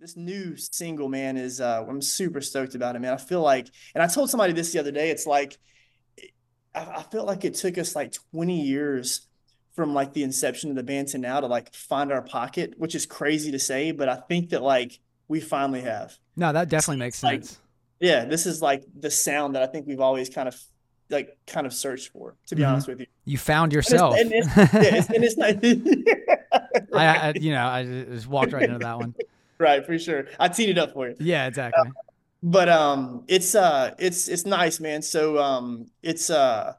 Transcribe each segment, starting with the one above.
this new single, man, is uh, I'm super stoked about it, man. I feel like, and I told somebody this the other day. It's like I, I feel like it took us like 20 years from like the inception of the band to now to like find our pocket, which is crazy to say, but I think that like we finally have. No, that definitely makes like, sense. Yeah, this is like the sound that I think we've always kind of like kind of searched for. To be Mhm. honest with you, You found yourself. And it's, and it's, yeah, it's, and it's not. I, I, you know, I just walked right into that one. right, for sure. I teed it up for you. Yeah, exactly. but um it's uh it's it's nice man so um it's uh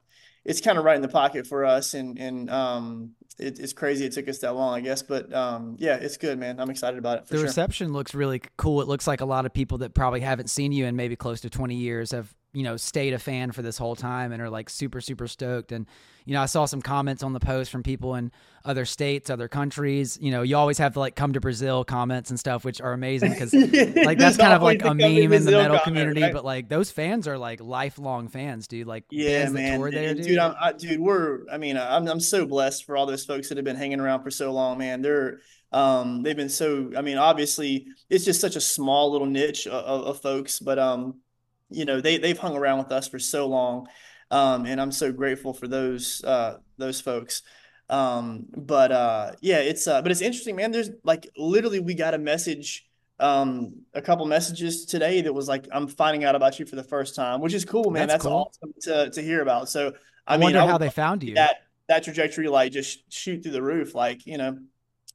it's kind of right in the pocket for us and and um it, it's crazy it took us that long i guess but um yeah it's good man i'm excited about it for the sure reception looks really cool. It looks like a lot of people that probably haven't seen you in maybe close to 20 years have, you know, stayed a fan for this whole time and are like super, super stoked. And, you know, I saw some comments on the post from people in other states, other countries. You know, you always have to like come to Brazil comments and stuff, which are amazing because like that's kind of like a the come to meme in the metal comment, community. right? But like those fans are like lifelong fans, dude. Like yeah man tour there, And, dude. dude I'm, I, dude we're i mean i'm i'm so blessed for all those folks that have been hanging around for so long man they're um they've been so i mean obviously it's just such a small little niche of, of folks but um you know they they've hung around with us for so long um and i'm so grateful for those uh those folks. Um but uh yeah it's uh but it's interesting man. There's like literally we got a message um a couple messages today that was like i'm finding out about you for the first time which is cool man. That's that's, cool. awesome to to hear about. So I, i, mean wonder I how they found you. that that trajectory like just shoot through the roof like you know.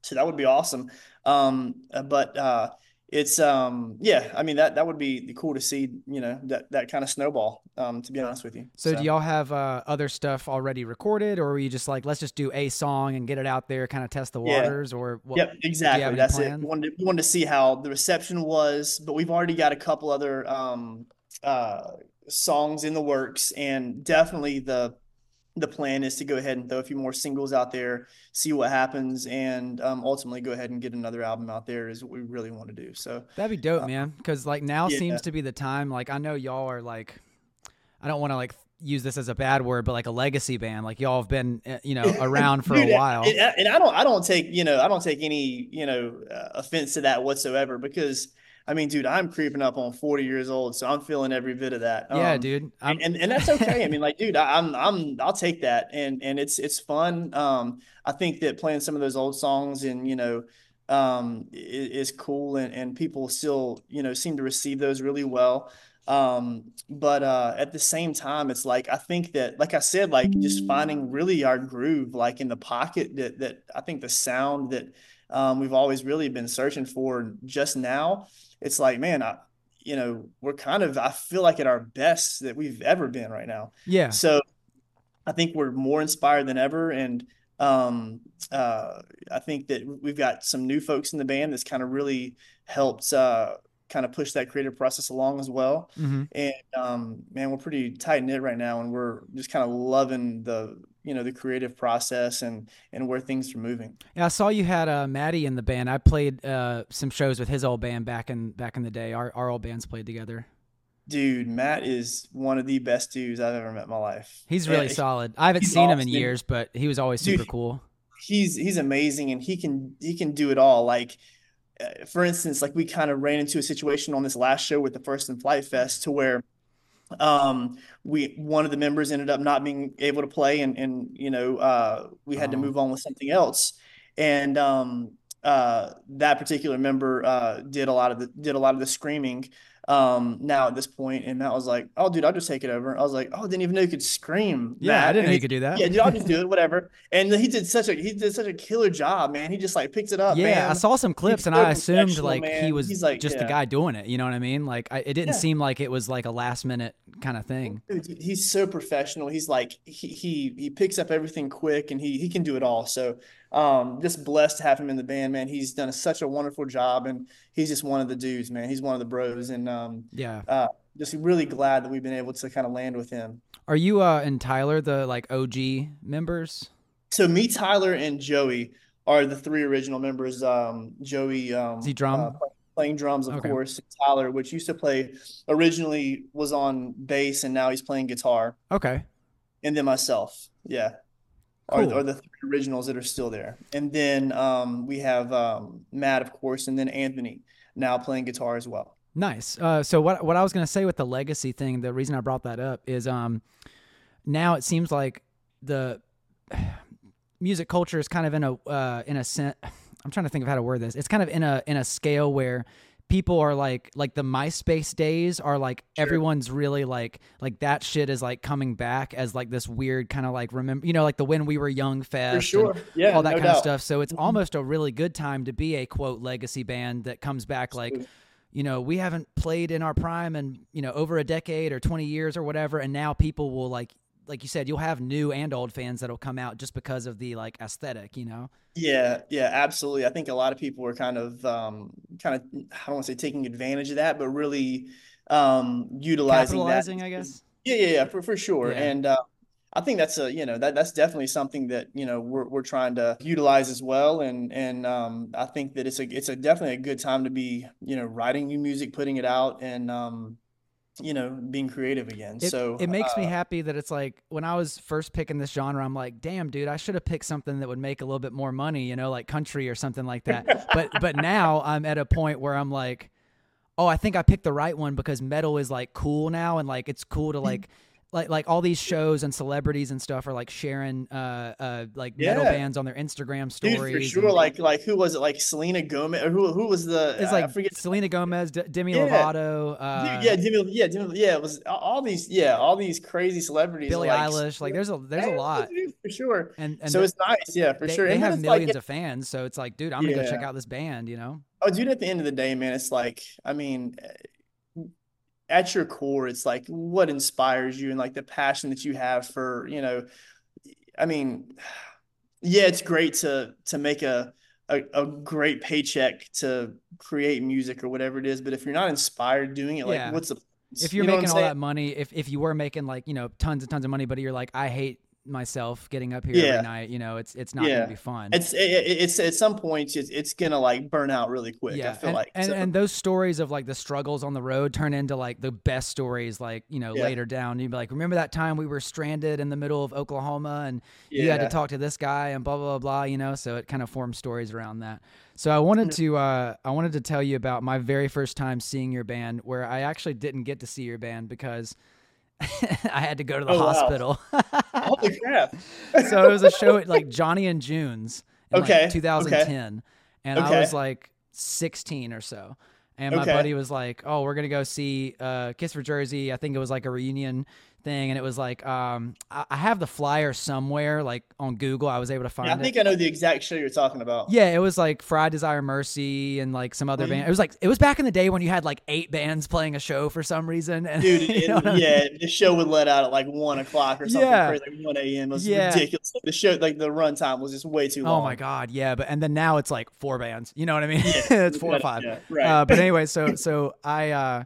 So that would be awesome. Um but uh it's um yeah i mean that that would be cool to see you know that that kind of snowball um to be honest with you So, do y'all have uh, other stuff already recorded, or were you just like, let's just do a song and get it out there, kind of test the Yeah. waters, or what? Yep, exactly. That's it. We wanted, to, we wanted to see how the reception was, but we've already got a couple other um, uh, songs in the works, and definitely the the plan is to go ahead and throw a few more singles out there, see what happens, and um, ultimately go ahead and get another album out there. Is what we really want to do. So That'd be dope, man. Because like now Uh, yeah. seems to be the time. Like I know y'all are like, I don't want to like use this as a bad word, but like a legacy band. Like y'all have been, uh, you know, around for Dude, a while. And, and I don't, I don't take, you know, I don't take any, you know, uh, offense to that whatsoever because, I mean, dude, I'm creeping up on 40 years old, so I'm feeling every bit of that. yeah, Um, dude. I'm, and, and and that's okay. I mean, like, dude, I, I'm I'm I'll take that, and and it's it's fun. Um, I think that playing some of those old songs and you know, um, is cool, and and people still you know seem to receive those really well. Um, but uh, at the same time, it's like I think that, like I said, like just finding really our groove, like in the pocket that that I think the sound that um, we've always really been searching for. Just now, it's like, man, I you know, we're kind of, I feel like at our best that we've ever been right now. yeah. So I think we're more inspired than ever. And um, uh, I think that we've got some new folks in the band that's kind of really helped uh, kind of push that creative process along as well. hmm And um, man, we're pretty tight knit right now, and we're just kind of loving the, you know, the creative process and and where things are moving. Yeah, I saw you had uh, Maddie in the band. I played uh, some shows with his old band back in back in the day. Our our old bands played together. Dude, Matt is one of the best dudes I've ever met in my life. He's really And solid. I haven't seen him in years, but he was always Dude, super cool. he's he's amazing and he can he can do it all like uh, for instance like we kind of ran into a situation on this last show with the first and flight fest to where um we one of the members ended up not being able to play and and you know uh we had to Oh. move on with something else and um uh that particular member uh did a lot of the did a lot of the screaming um now at this point and Matt was like oh dude I'll just take it over I was like oh I didn't even know you could scream Yeah, I didn't And know you could do that. yeah, dude, I'll just do it, whatever. And he did such a he did such a killer job, man. He just like picked it up, Yeah, I saw some clips and so I assumed like he was He's like, just the guy doing it. You know what I mean? Like I, it didn't Yeah. seem like it was like a last minute kind of thing. Dude, he's so professional. He's like he he he picks up everything quick and he he can do it all. So um just blessed to have him in the band, man. He's done such a wonderful job and he's just one of the dudes, man. He's one of the bros and um Yeah. uh just really glad that we've been able to kind of land with him. Are you uh and Tyler the like OG members? So me, Tyler, and Joey are the three original members. Um Joey um Is he drum? uh, playing drums, of Okay. course. Tyler, which used to play originally was on bass and now he's playing guitar. Okay. And then myself, yeah, Cool. are the three originals that are still there. And then um, we have um, Matt, of course, and then Anthony. now playing guitar as well. Nice. Uh, so what what I was gonna say with the legacy thing, the reason I brought that up is um, now it seems like the music culture is kind of in a uh, in a sense. I'm trying to think of how to word this. It's kind of in a in a scale where people are like like the MySpace days are like sure. everyone's really like like that shit is like coming back as like this weird kind of like remember you know like the when we were young fest For sure yeah all that no kind doubt. of stuff so it's Mhm. almost a really good time to be a quote legacy band that comes back like you know we haven't played in our prime and you know over a decade or 20 years or whatever and now people will like like you said you'll have new and old fans that'll come out just because of the like aesthetic you know Yeah, yeah, absolutely. I think a lot of people are kind of um kind of I don't want to say taking advantage of that, but really um utilizing that. capitalizing i guess Yeah, yeah, yeah, for for sure. Yeah. And uh I think that's a, you know, that that's definitely something that, you know, we're we're trying to utilize as well. And and um I think that it's a it's a definitely a good time to be, you know, writing new music, putting it out and um you know, being creative again. It, So it makes me uh, happy that it's like when I was first picking this genre, I'm like, damn, dude, I should have picked something that would make a little bit more money, you know, like country or something like that. but but now I'm at a point where I'm like, oh, I think I picked the right one because metal is like cool now and like it's cool to like like like all these shows and celebrities and stuff are like sharing uh uh like metal bands on their Instagram stories. Dude, for and- sure. Like like who was it? Like Selena Gomez or who who was the it's I like forget Selena Gomez, D- Demi Yeah. Lovato, uh, Dude, yeah, Demi, yeah, Demi, yeah, it was all- these, yeah, all these crazy celebrities. Billie like, Eilish. Like there's a there's a lot, for sure. and and so it's nice, yeah, for they, sure. they And have it's like, millions of fans, so it's like, dude, I'm gonna go check out this band, you know? oh, dude, at the end of the day, man, it's like, I mean, at your core, it's like what inspires you and like the passion that you have for, you know, I mean, yeah, it's great to to make a a, a great paycheck to create music or whatever it is, but if you're not inspired doing it, like, Yeah. what's the If you're you know making all that money, if if you were making like you know tons and tons of money, but you're like, I hate myself getting up here Yeah. every night, you know, it's it's not Yeah. gonna be fun. It's it, it- it's at some points it's it's gonna like burn out really quick. I feel and, like and, So- and those stories of like the struggles on the road turn into like the best stories like you know Yeah. later down you'd be like remember that time we were stranded in the middle of oklahoma and you had to talk to this guy and blah blah blah blah you know so it kind of forms stories around that so i wanted to uh i wanted to tell you about my very first time seeing your band where i actually didn't get to see your band because i had to go to the Oh, wow. hospital Holy crap! so it was a show at like Johnny and June's in Okay, like 2010, and I was like 16 or so. And my Okay. buddy was like, "Oh, we're gonna go see uh, Kiss for Jersey." I think it was like a reunion thing, and it was like, um, I, I have the flyer somewhere, like on Google. I was able to find Yeah, I it. think I know the exact show you're talking about. Yeah, it was like Fry Desire Mercy and like some other Mhm. band. It was like it was back in the day when you had like eight bands playing a show for some reason. And Dude, you know and, what I mean? yeah, the show would let out at like one o'clock or something Yeah. crazy, like one a.m. It was Yeah. ridiculous. The show, like the runtime, was just way too long. Oh my god, yeah, but and then now it's like four bands. You know what I mean? Yeah, it's four or five. Yeah, right. Uh, but anyway, so so I uh,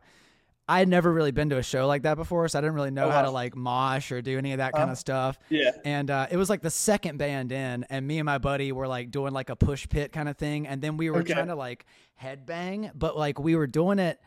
I had never really been to a show like that before, so I didn't really know Oh, how to like mosh or do any of that kind Uh-huh. of stuff. yeah. And uh, it was like the second band in, and me and my buddy were like doing like a push pit kind of thing, and then we were Okay. trying to like headbang, but like we were doing it.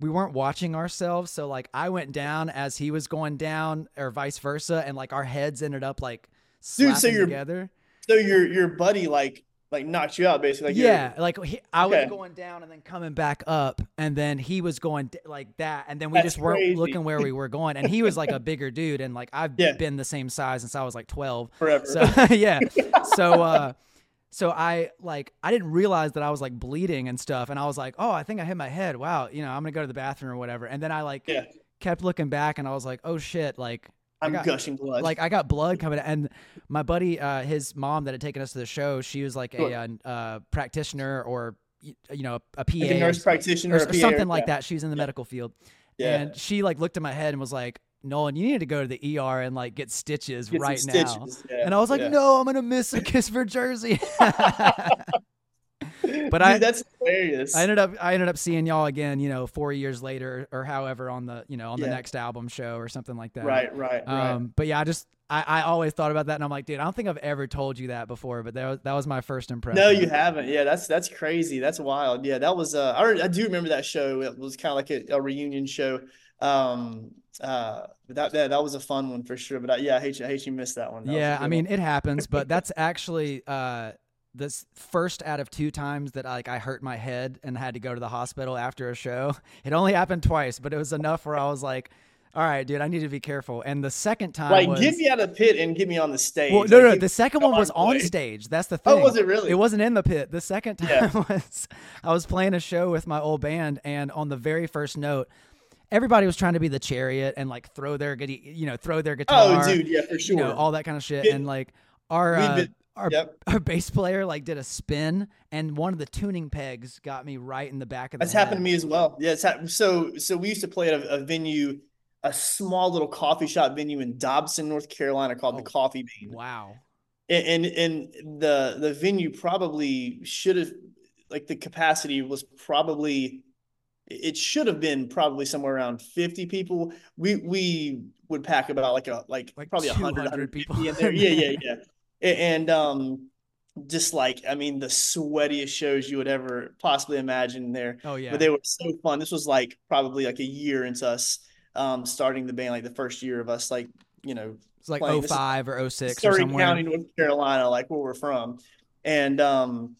We weren't watching ourselves, so like I went down as he was going down, or vice versa, and like our heads ended up like Dude, slapping so you're- together. So your your buddy like like knocked you out basically. Like yeah, like he, I was going down and then coming back up, and then he was going d- like that, and then we That's just weren't crazy. looking where we were going. And he was like a bigger dude, and like I've Yeah. been the same size since I was like twelve. forever. So yeah, so uh, so I like I didn't realize that I was like bleeding and stuff, and I was like, oh, I think I hit my head. Wow, you know, I'm gonna go to the bathroom or whatever. And then I like Yeah. kept looking back, and I was like, oh shit, like I'm got- gushing blood. like I got blood coming and my buddy, uh, his mom that had taken us to the show, she was like Sure. a, uh uh, practitioner or you know a PA like a or, nurse practitioner or or, a something like yeah. that. She was in the Yeah. medical field, Yeah. and she like looked at my head and was like, "Nolan, you need to go to the ER and like get stitches Get right now." stitches, yeah, And I was like, yeah. "No, I'm gonna miss Akissforjersey." But I- that's hilarious. I ended up I ended up seeing y'all again, you know, four years later or however on the you know on the Yeah. next album show or something like that. Right, right, right. Um, but yeah, I just I, I always thought about that, and I'm like, dude, I don't think I've ever told you that before, but that was, that was my first impression. No, you haven't. Yeah, that's that's crazy. That's wild. Yeah, that was. Uh, I, I do remember that show. It was kind of like a, a reunion show. Um, uh, that, that that was a fun one for sure. But I, yeah, I hate you. I hate you missed that one. That Yeah, I one. mean, it happens, but that's actually uh, this first out of two times that like I hurt my head and had to go to the hospital after a show. It only happened twice, but it was enough where I was like, all right, dude, I need to be careful. And the second time, like, was, get me out of the pit and get me on the stage. Well, no, like, no, the second one was on stage. That's the thing. Oh, was it really? It wasn't in the pit. The second time Yeah. was I was playing a show with my old band, and on the very first note, everybody was trying to be the chariot and like throw their you know, throw their guitar. Oh, dude, yeah, for sure. you know, all that kind of shit. It- and like our uh, our Yep. our bass player like did a spin, and one of the tuning pegs got me right in the back of the That's head. happened to me as well. Yeah, it's hap- so so we used to play at a, a venue, a small little coffee shop venue in Dobson, North Carolina, called Oh. the Coffee Bean. Wow. and and, and the the venue probably should have like the capacity was probably it should have been probably somewhere around 50 people we we would pack about like a like, Like probably 100 200 150 people in there yeah yeah yeah and um just like i mean the sweatiest shows you would ever possibly imagine there Oh yeah. but they were so fun this was like probably like a year into us um starting the band like the first year of us like you know it's like playing. 05 or 06 or somewhere. County, North Carolina, like where we're from. And um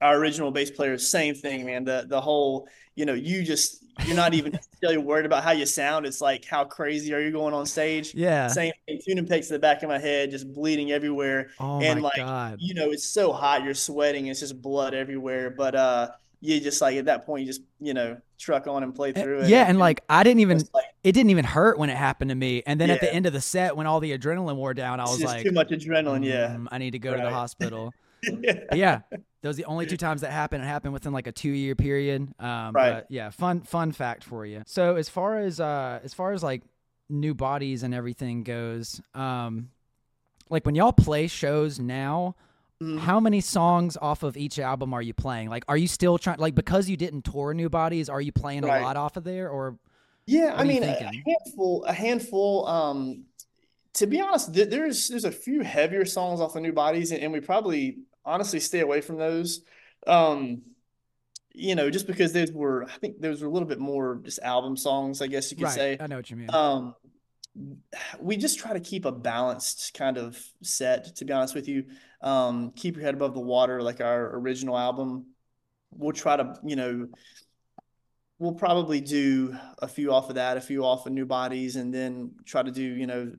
our original bass player, same thing, man. The the whole, you know, you just you're not even necessarily worried about how you sound. It's like how crazy are you going on stage? Yeah. Same thing, tuning pegs to the back of my head, just bleeding everywhere. Oh and my like god. you know, it's so hot, you're sweating, it's just blood everywhere. But uh you just like at that point you just, you know, truck on and play Eh, through it. yeah, and like I didn't even like it didn't even hurt when it happened to me. And then at the end of the set, when all the adrenaline wore down, I was like, too much adrenaline, yeah. "Mm, I need to go to the hospital. But yeah, those are the only two times that happened. It happened within like a two year period. Um, Right. But yeah, fun fun fact for you. So as far as uh as far as like new bodies and everything goes, um, like when y'all play shows now. Mhm. How many songs off of each album are you playing? Like, are you still trying? Like, because you didn't tour New Bodies, are you playing Right. a lot off of there, or Yeah, I mean, a, handful, a handful. Um, to be honest, th- there's there's a few heavier songs off the New Bodies, and, and we probably honestly stay away from those. Um, you know, just because those were, I think those were a little bit more just album songs, I guess you could right? say. I know what you mean. Um, we just try to keep a balanced kind of set, to be honest with you. Um, keep your head above the water, like our original album. We'll try to, you know, we'll probably do a few off of that, a few off of New Bodies, and then try to do, you know,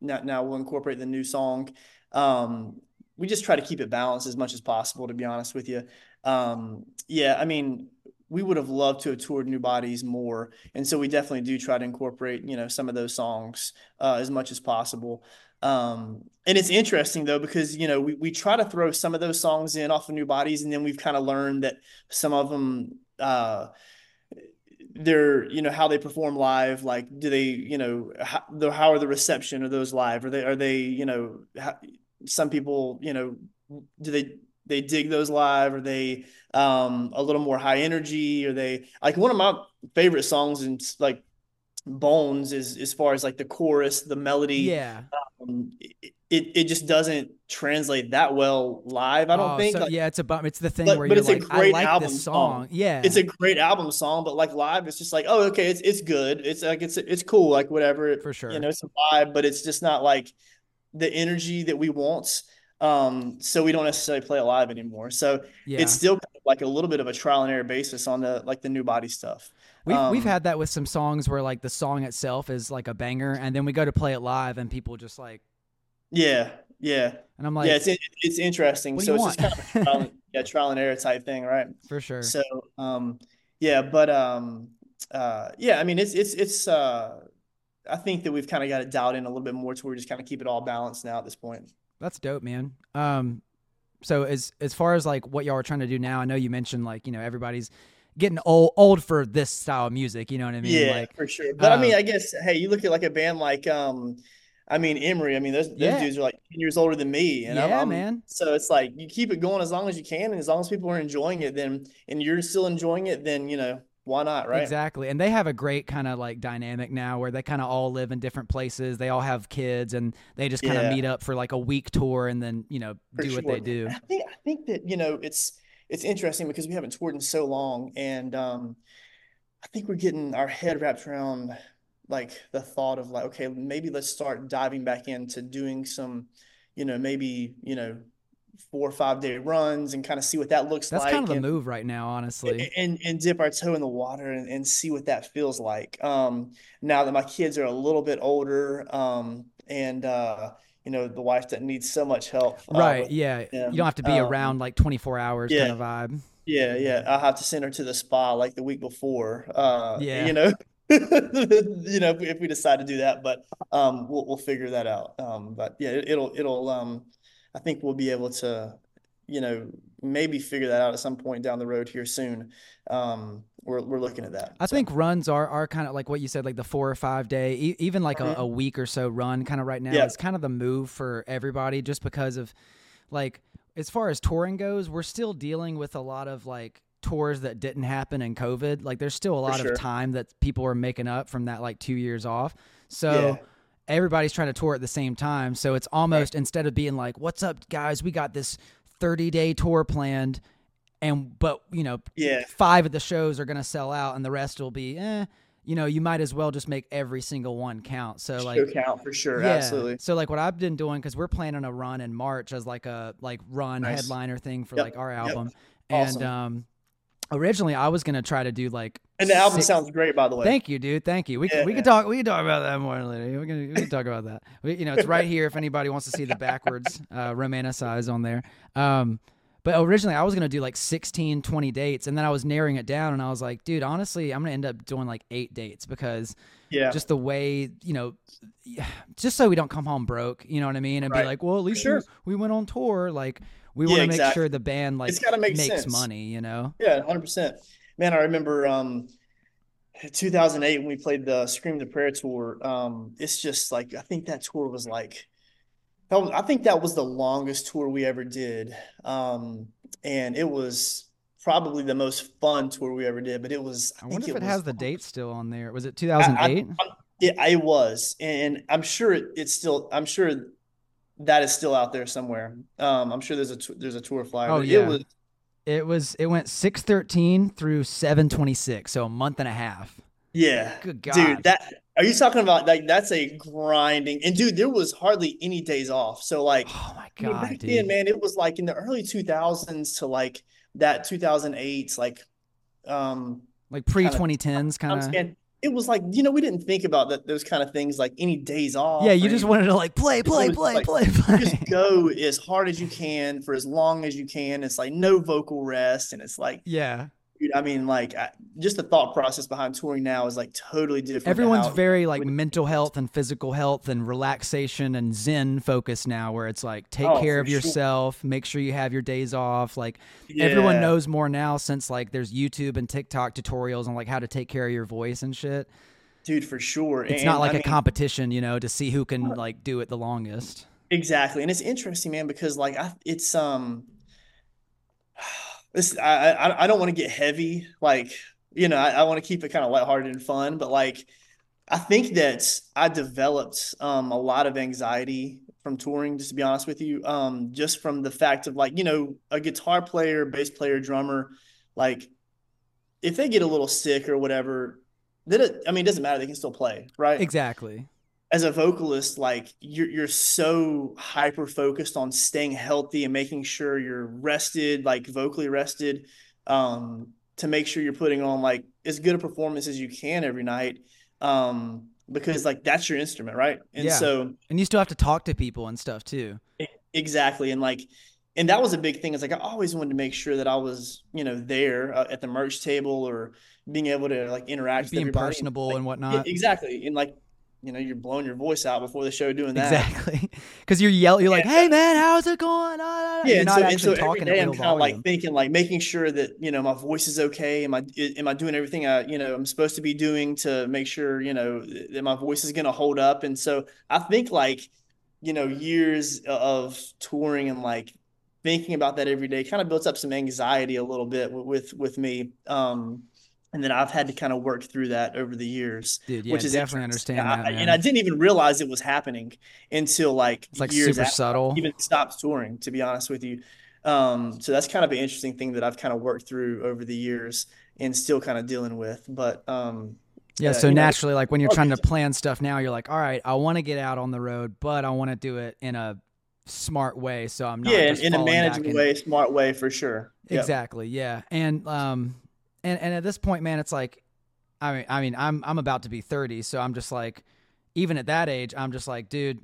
now, now we'll incorporate the new song. Um, we just try to keep it balanced as much as possible, to be honest with you. Um, yeah, I mean, we would have loved to have toured New Bodies more, and so we definitely do try to incorporate, you know, some of those songs uh, as much as possible. Um, and it's interesting though because you know we we try to throw some of those songs in off of New Bodies, and then we've kind of learned that some of them. Uh, they're you know how they perform live like do they you know how, the, how are the reception of those live are they are they you know how, some people you know do they they dig those live are they um a little more high energy are they like one of my favorite songs and like bones is as far as like the chorus the melody yeah. um, it, it just doesn't translate that well live i don't Oh, think so, like, yeah, it's a bum. It's the thing but- where but it's a like, I great like album song. song. Yeah, it's a great album song, but like live, it's just like, oh, okay, it's it's good. It's like it's it's cool, like whatever. For sure. You know, it's a vibe, but it's just not like the energy that we want. Um, so we don't necessarily play it live anymore. So yeah. it's still kind of like a little bit of a trial and error basis on the like the new body stuff. We've we've um, had that with some songs where like the song itself is like a banger, and then we go to play it live, and people just like, Yeah, yeah, and I'm like, yeah. It's it's interesting. So it's just kind of a trial, yeah, trial and error type thing, right? for sure. So, um, yeah, but um, uh, yeah, I mean, it's it's it's. Uh, I think that we've kind of got it dialed in a little bit more to where we just kind of keep it all balanced now at this point. That's dope, man. Um, so as as far as like what y'all are trying to do now, I know you mentioned like you know everybody's getting old old for this style of music. You know what I mean? yeah, Like, for sure. But I mean, um, I guess hey, you look at like a band like um, I mean Emery. I mean, those those Yeah. dudes are like ten years older than me, and I'm, Yeah, I'm- man. So it's like you keep it going as long as you can, and as long as people are enjoying it, then and you're still enjoying it, then you know why not, right? Exactly. And they have a great kind of like dynamic now where they kind of all live in different places. They all have kids and they just kind of Yeah. meet up for like a week tour and then, you know, For do what they do. I think I think that you know it's it's interesting because we haven't toured in so long, and um, I think we're getting our head wrapped around like the thought of like, okay, maybe let's start diving back into doing some, you know, maybe you know, four or five day runs and kind of see what that looks That's like. That's kind of the move right now, honestly. and and dip our toe in the water and, and see what that feels like. Um, now that my kids are a little bit older, um, and uh, you know the wife that needs so much help. uh, right. Yeah. them. You don't have to be Um, around like 24 hours yeah. kind of vibe. Yeah, yeah. I'll have to send her to the spa like the week before. Uh, Yeah. you know, you know, if we, if we decide to do that, but um, we'll we'll figure that out. Um, but yeah, it, it'll it'll um, I think we'll be able to, you know, maybe figure that out at some point down the road here soon. Um, we're we're looking at that. I So, think runs are, are kind of like what you said, like the four or five day, e- even like a, Mhm. a week or so run kind of right now Yeah. is kind of the move for everybody just because of like, as far as touring goes, we're still dealing with a lot of like tours that didn't happen in COVID. Like there's still a lot sure. of time that people are making up from that like two years off. So Yeah. Everybody's trying to tour at the same time. So it's almost instead of being like, what's up guys, we got this 30 day tour planned and but you know yeah, five of the shows are going to sell out and the rest will be eh you know you might as well just make every single one count so like show count for sure. yeah Absolutely. so like what i've been doing because we're planning a run in march as like a like run Nice. headliner thing for Yep, like our yep. album Awesome. and um originally i was going to try to do like And the album six- sounds great, by the way. Thank you, dude. Thank you. We can, we Yeah. can talk we can talk about that more later. We can, we can talk about that. We, you know, it's right here if anybody wants to see the backwards uh, romanticize on there. Um, but originally I was gonna do like 16, 20 dates, and then I was narrowing it down, and I was like, dude, honestly, I'm gonna end up doing like eight dates because yeah, just the way you know, just so we don't come home broke. You know what I mean? And be like, well, at least sure. we, we went on tour. Like we want to make exactly. sure the band like It's gotta make makes sense. money. You know? Yeah, hundred percent. Man, I remember um 2008 when we played the Scream the Prayer tour. Um, it's just like I think that tour was like that was I think that was the longest tour we ever did. Um, and it was probably the most fun tour we ever did. But it was I think wonder if it was- has the date still on there. Was it 2008? Yeah, it was, and I'm sure it, it's still. I'm sure that is still out there somewhere. Um, I'm sure there's a t- there's a tour flyer. Oh, yeah. it was It was it went six thirteen through seven twenty six, so a month and a half. Yeah. Good God, Dude, that are you talking about like that's a grinding and dude, there was hardly any days off. So like oh my I mean, god, back dude. then, man, it was like in the early 2000s to like that two thousand eight, like um like pre twenty tens kind of. It was like, you know, we didn't think about that those kind of things like any days off. Yeah, you just anything. wanted to like play, play, play, like- play, play. just go as hard as you can for as long as you can. It's like no vocal rest, and it's like, yeah, dude, I mean, like I, just the thought process behind touring now is like totally different. everyone's very like mental health and physical health and relaxation and zen focus now where it's like take Oh, care of sure. yourself make sure you have your days off like everyone knows more now since like there's youtube and tiktok tutorials on like how to take care of your voice and shit dude, for sure. it's And, not like I a mean, competition you know to see who can like do it the longest Exactly. And it's interesting, man, because like I it's um this I I, I don't want to get heavy. Like, you know, I, I want to keep it kind of lighthearted and fun, but like I think that I developed um a lot of anxiety from touring, just to be honest with you. Um, just from the fact of like, you know, a guitar player, bass player, drummer, like if they get a little sick or whatever, then it, I mean, it doesn't matter. They can still play, right? exactly as a vocalist, like you're you're so hyper focused on staying healthy and making sure you're rested, like vocally rested, um, to make sure you're putting on like as good a performance as you can every night. Um, because like that's your instrument, right? And Yeah. so and you still have to talk to people and stuff too exactly, and like, and that was a big thing. Is like I always wanted to make sure that I was, you know, there uh, at the merch table or being able to like interact with being personable Like, and yeah, whatnot exactly, and like, you know, you're blowing your voice out before the show doing that. Exactly, because you're yelling. You're like, "Hey man, how's it going?" Ah, ah, ah." Yeah, you're and not so, and actually so talking every day I'm kind of like thinking, like making sure that you know my voice is okay. Am I am I doing everything I you know I'm supposed to be doing to make sure you know that my voice is going to hold up? And so I think like you know years of touring and like thinking about that every day kind of built up some anxiety a little bit with with, with me. Um, and then I've had to kind of work through that over the years, Dude, yeah, which is definitely understand that, I- and I didn't even realize it was happening until like it's like years super after subtle. even stopped touring, to be honest with you. Um, so that's kind of an interesting thing that I've kind of worked through over the years and still kind of dealing with. But um, Yeah, uh, so you know, naturally, like when you're trying to plan stuff now, you're like, all right, I want to get out on the road, but I want to do it in a smart way. So I'm not yeah, in a managing in- way, smart way for sure. Yep. Exactly. Yeah. And um and and at this point, man, it's like I mean I mean I'm I'm about to be 30, so I'm just like even at that age, I'm just like, dude,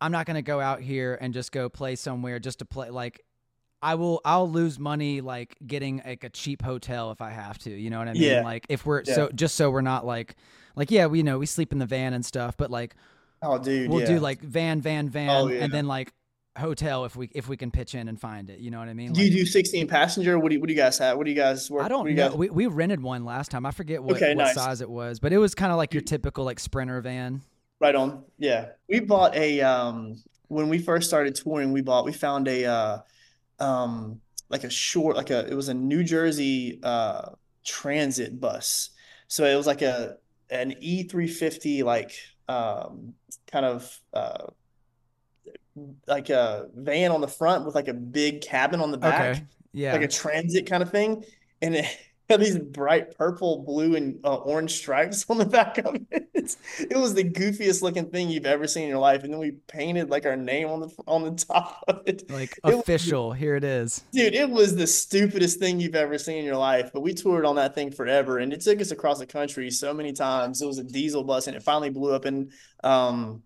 I'm not going to go out here and just go play somewhere just to play like I will I'll lose money like getting like a cheap hotel if I have to, you know what I mean? Yeah. Like if we're Yeah. so just so we're not like like yeah, we you know, we sleep in the van and stuff, but like Oh, dude. we'll yeah. do like van van van Oh, yeah. and then like hotel if we if we can pitch in and find it, you know what I mean? Do you do 16 passenger? What do you, what do you guys have? What do you guys work? I what don't do know. guys- We, we rented one last time. I forget what, Okay, what nice. size it was, but it was kind of like your typical like sprinter van. Right on. Yeah. We bought a um when we first started touring, we bought we found a uh um like a short like a it was a New Jersey uh transit bus. So it was like a an E350 like um kind of uh like a van on the front with like a big cabin on the back. Okay. Yeah. like a transit kind of thing, and it had these bright purple, blue, and uh, orange stripes on the back of it. It was the goofiest looking thing you've ever seen in your life, and then we painted like our name on the on the top of it. like it was- official. Here it is. Dude, it was the stupidest thing you've ever seen in your life, but we toured on that thing forever, and it took us across the country so many times. It was a diesel bus, and it finally blew up in um,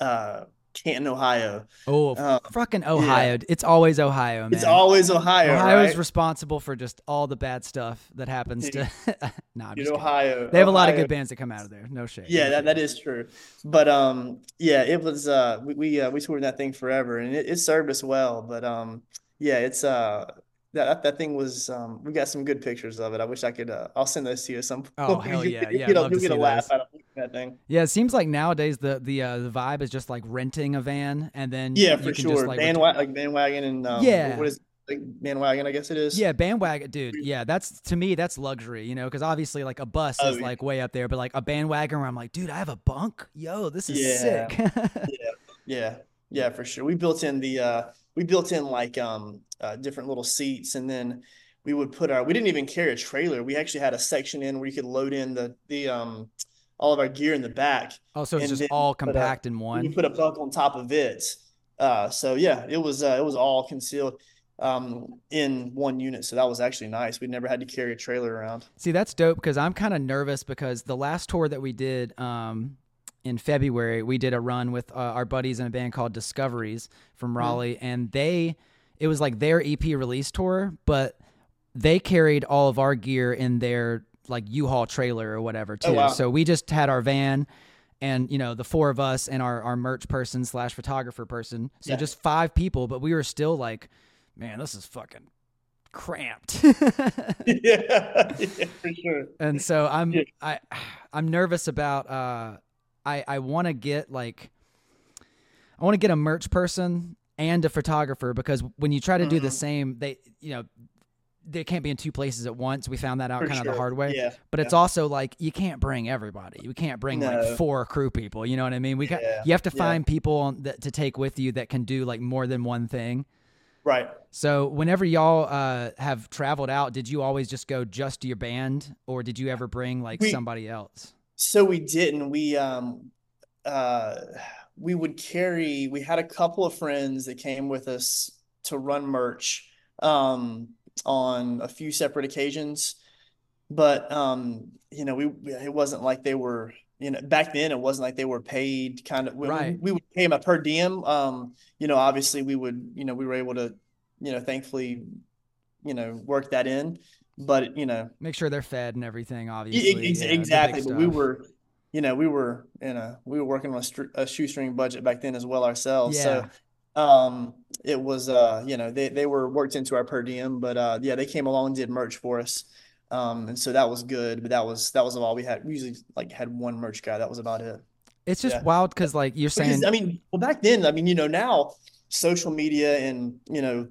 uh, Canton, Ohio. Oh, Uh, fucking Ohio. It's always Ohio, man. It's always Ohio, Ohio is right? responsible for just all the bad stuff that happens to. nah, I'm Dude. Ohio. They have a lot of good bands that come out of there. No shade. Yeah, no that, shade. that is true. But um, yeah, it was uh, we we uh, we toured that thing forever, and it, it served us well. But um, yeah, it's uh, that that thing was um, we got some good pictures of it. I wish I could. Uh, I'll send those to you at some point. Oh, hell You- yeah, you yeah, get a- love to you get a laugh out of that thing. Yeah, it seems like nowadays the the uh, the vibe is just like renting a van and then Yeah, you for can sure. just like ret- like bandwagon, and um, Yeah. what is like bandwagon? I guess it is. Yeah, bandwagon, dude. Yeah, that's to me that's luxury, you know, because obviously like a bus Oh, is yeah. like way up there, but like a bandwagon where I'm like, dude, I have a bunk. Yo, this is Yeah. sick. Yeah, yeah, for sure. We built in the uh we built in like um uh, different little seats and then we would put our we didn't even carry a trailer. We actually had a section in where you could load in the the um all of our gear in the back. oh, so it's And just all put a- compact in one. You put a bunk on top of it. Uh so yeah, it was uh it was all concealed um in one unit. So that was actually nice. We never had to carry a trailer around. See, that's dope because I'm kind of nervous because the last tour that we did um, in February, we did a run with uh, our buddies in a band called Discoveries from Raleigh, and they, it was like their EP release tour, but they carried all of our gear in their like U-Haul trailer or whatever too. Oh, wow. So we just had our van. And you know the four of us and our, our merch person slash photographer person, so Yeah. just five people, but we were still like, man, this is fucking cramped. yeah, yeah, for sure. and so I'm Yeah. I I'm nervous about uh I I want to get like I want to get a merch person and a photographer because when you try to do the Mhm. same they you know they can't be in two places at once. We found that out For kind of the hard way. Yeah. But it's also like you can't bring everybody. You can't bring No. like four crew people. You know what I mean? We got Yeah, you have to yeah. find people on, that to take with you that can do like more than one thing. Right. So whenever y'all uh, have traveled out, did you always just go just to your band, or did you ever bring like We- somebody else? So we didn't. We um uh we would carry we had a couple of friends that came with us to run merch um on a few separate occasions. But um, you know, we it wasn't like they were, you know, back then it wasn't like they were paid kind of we, Right. we would pay them a per diem. Um, you know, obviously we would, you know, we were able to, you know, thankfully, you know, work that in. But, you know, Make sure they're fed and everything. Obviously, ex- yeah, exactly. But we were, you know, we were in a we were working on a, str a shoestring budget back then as well ourselves. So, um, it was uh, you know, they they were worked into our per diem, but uh, yeah, they came along and did merch for us. Um, and so that was good, but that was that was all we had. We usually like had one merch guy. That was about it. It's just yeah. wild because like you're saying, Because I mean, well, back then, I mean, you know, now social media and you know,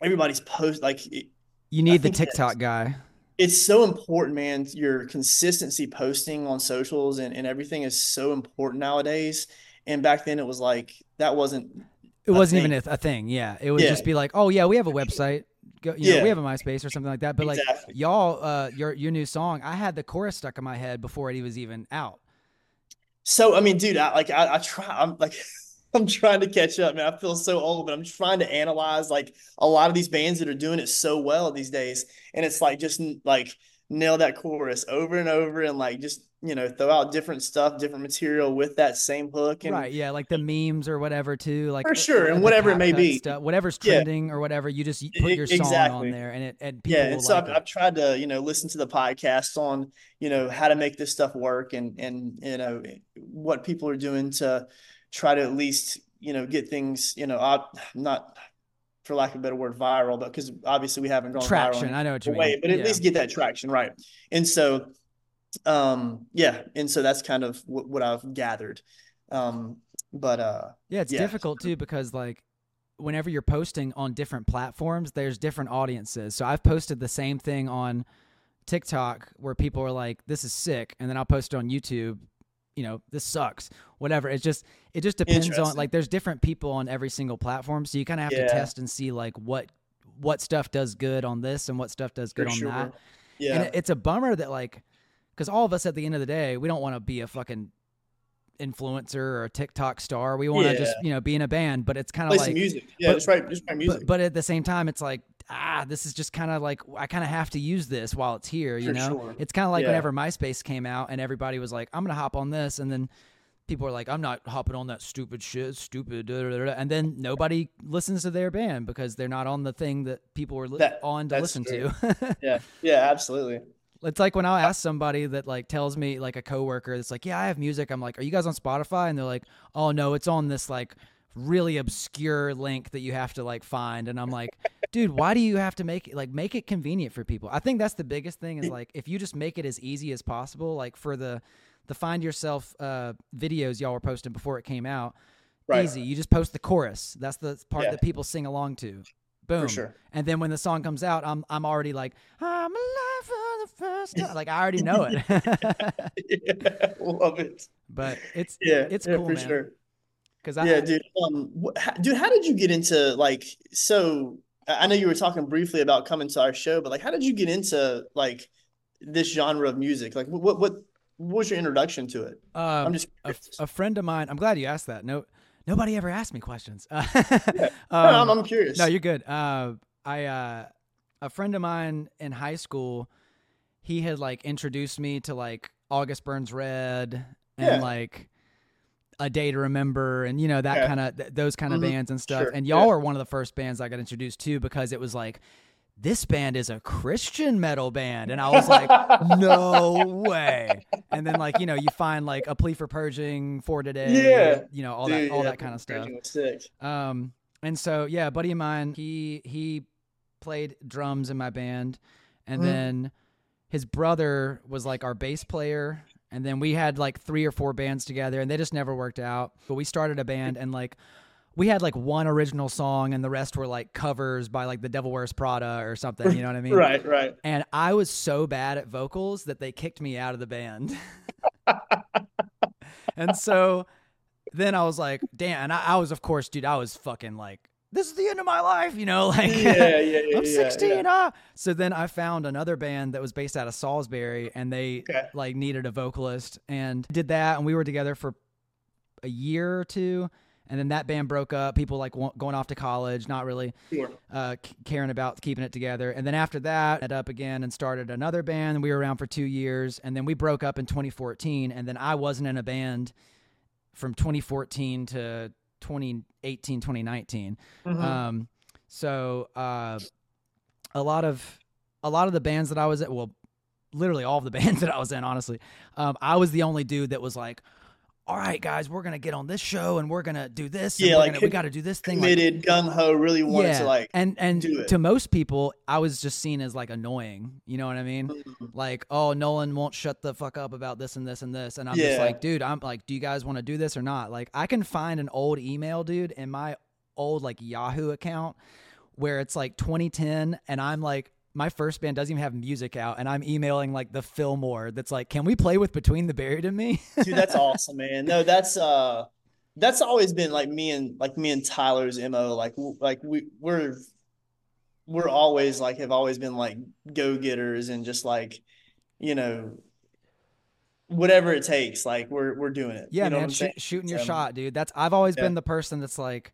everybody's post like it, you need the TikTok guy. it's so important, man. Your consistency posting on socials and, and everything is so important nowadays. And back then it was like that wasn't It wasn't even a, a thing. Yeah, it would Yeah. just be like, oh yeah, we have a website. Go, you know, Yeah. we have a MySpace or something like that. But like y'all, uh, your your new song, I had the chorus stuck in my head before it was even out. So I mean, dude, I like I, I try I'm like I'm trying to catch up, man. I feel so old, but I'm trying to analyze like a lot of these bands that are doing it so well these days. And it's like just like nail that chorus over and over and like just you know throw out different stuff different material with that same hook and right yeah like the memes or whatever too like for uh, sure uh, and whatever it may be stuff, whatever's trending yeah. or whatever you just put your exactly. song on there and it and people yeah and so like I've, I've, tried to you know listen to the podcasts on you know how to make this stuff work and and you know what people are doing to try to at least you know get things you know I'm not for lack of a better word, viral, but because obviously we haven't gone traction. viral I know what you way, mean, but at yeah. least get that traction, right? And so, um, yeah, and so that's kind of what, what I've gathered. Um, but uh, yeah, it's yeah. difficult too because like whenever you're posting on different platforms, there's different audiences. So I've posted the same thing on TikTok where people are like, "This is sick," and then I'll post it on YouTube you know this sucks whatever it's just it just depends on like there's different people on every single platform so you kind of have yeah. to test and see like what what stuff does good on this and what stuff does good For on sure. that yeah and it, it's a bummer that like because all of us at the end of the day we don't want to be a fucking influencer or a TikTok star. We want to yeah. just you know be in a band, but it's kind of like music. Yeah, but, just write just write music. But, but, at the same time, it's like ah, this is just kind of like I kind of have to use this while it's here. You For know, sure. it's kind of like yeah. whenever MySpace came out and everybody was like, I'm gonna hop on this, and then people are like, I'm not hopping on that stupid shit, stupid, da, da, da, and then nobody listens to their band because they're not on the thing that people were li- that, on to listen true. to. yeah, yeah, absolutely. It's like when I ask somebody that like tells me like a coworker that's like, yeah, I have music. I'm like, are you guys on Spotify? And they're like, oh no, it's on this like really obscure link that you have to like find and i'm like dude why do you have to make it like make it convenient for people i think that's the biggest thing is like if you just make it as easy as possible like for the the find yourself uh videos y'all were posting before it came out right. easy you just post the chorus that's the part yeah. that people sing along to boom sure. and then when the song comes out i'm i'm already like i'm alive for the first time like i already know it yeah, love it but it's yeah it's yeah, cool for man. sure because I yeah, dude. Um, dude, how did you get into like? So I know you were talking briefly about coming to our show, but like, how did you get into like this genre of music? Like, what what what was your introduction to it? Um, I'm just a, a, friend of mine. I'm glad you asked that. No, nobody ever asked me questions. yeah. um, no, I'm, I'm, curious. No, you're good. Uh, I uh, a friend of mine in high school, he had like introduced me to like August Burns Red and yeah. like a day to remember and you know that yeah. kind of th- those kind of mm-hmm. bands and stuff sure. and y'all yeah. were one of the first bands i got introduced to because it was like this band is a christian metal band and i was like no way and then like you know you find like a plea for purging for today yeah you know all Dude, that all yeah, that kind of stuff um and so yeah buddy of mine he he played drums in my band and mm-hmm. then his brother was like our bass player and then we had like three or four bands together and they just never worked out. But we started a band and like we had like one original song and the rest were like covers by like the devil wears prada or something you know what i mean? Right right. And i was so bad at vocals that they kicked me out of the band. And so then i was like damn and I, I was of course dude i was fucking like this is the end of my life, you know, like yeah, yeah, yeah, I'm 16. Yeah, ah. So then I found another band that was based out of Salisbury and they okay. like needed a vocalist and did that. And we were together for a year or two. And then that band broke up. People like going off to college, not really sure. uh, caring about keeping it together. And then after that, met up again and started another band. And we were around for two years. And then we broke up in 2014. And then I wasn't in a band from 2014 to 2018, 2019. Mm-hmm. Um, so uh, a lot of a lot of the bands that I was at, well, literally all of the bands that I was in, honestly, um, I was the only dude that was like, all right, guys, we're gonna get on this show and we're gonna do this. Yeah, like gonna, we got to do this thing. Committed, like, gung ho, really wanted yeah, to like and and to most people, I was just seen as like annoying. You know what I mean? Mm-hmm. Like, oh, Nolan won't shut the fuck up about this and this and this, and I'm yeah. just like, dude, I'm like, do you guys want to do this or not? Like, I can find an old email, dude, in my old like Yahoo account where it's like 2010, and I'm like, my first band doesn't even have music out, and I'm emailing like the Fillmore that's like, can we play with Between the Buried and Me? Dude, that's awesome, man. No, that's uh, that's always been like me and like me and Tyler's mo. Like like we we're we're always like have always been like go getters and just like you know whatever it takes, like we're we're doing it. Yeah, you know man, shoot, shooting your so, shot, dude. That's I've always yeah. been the person that's like,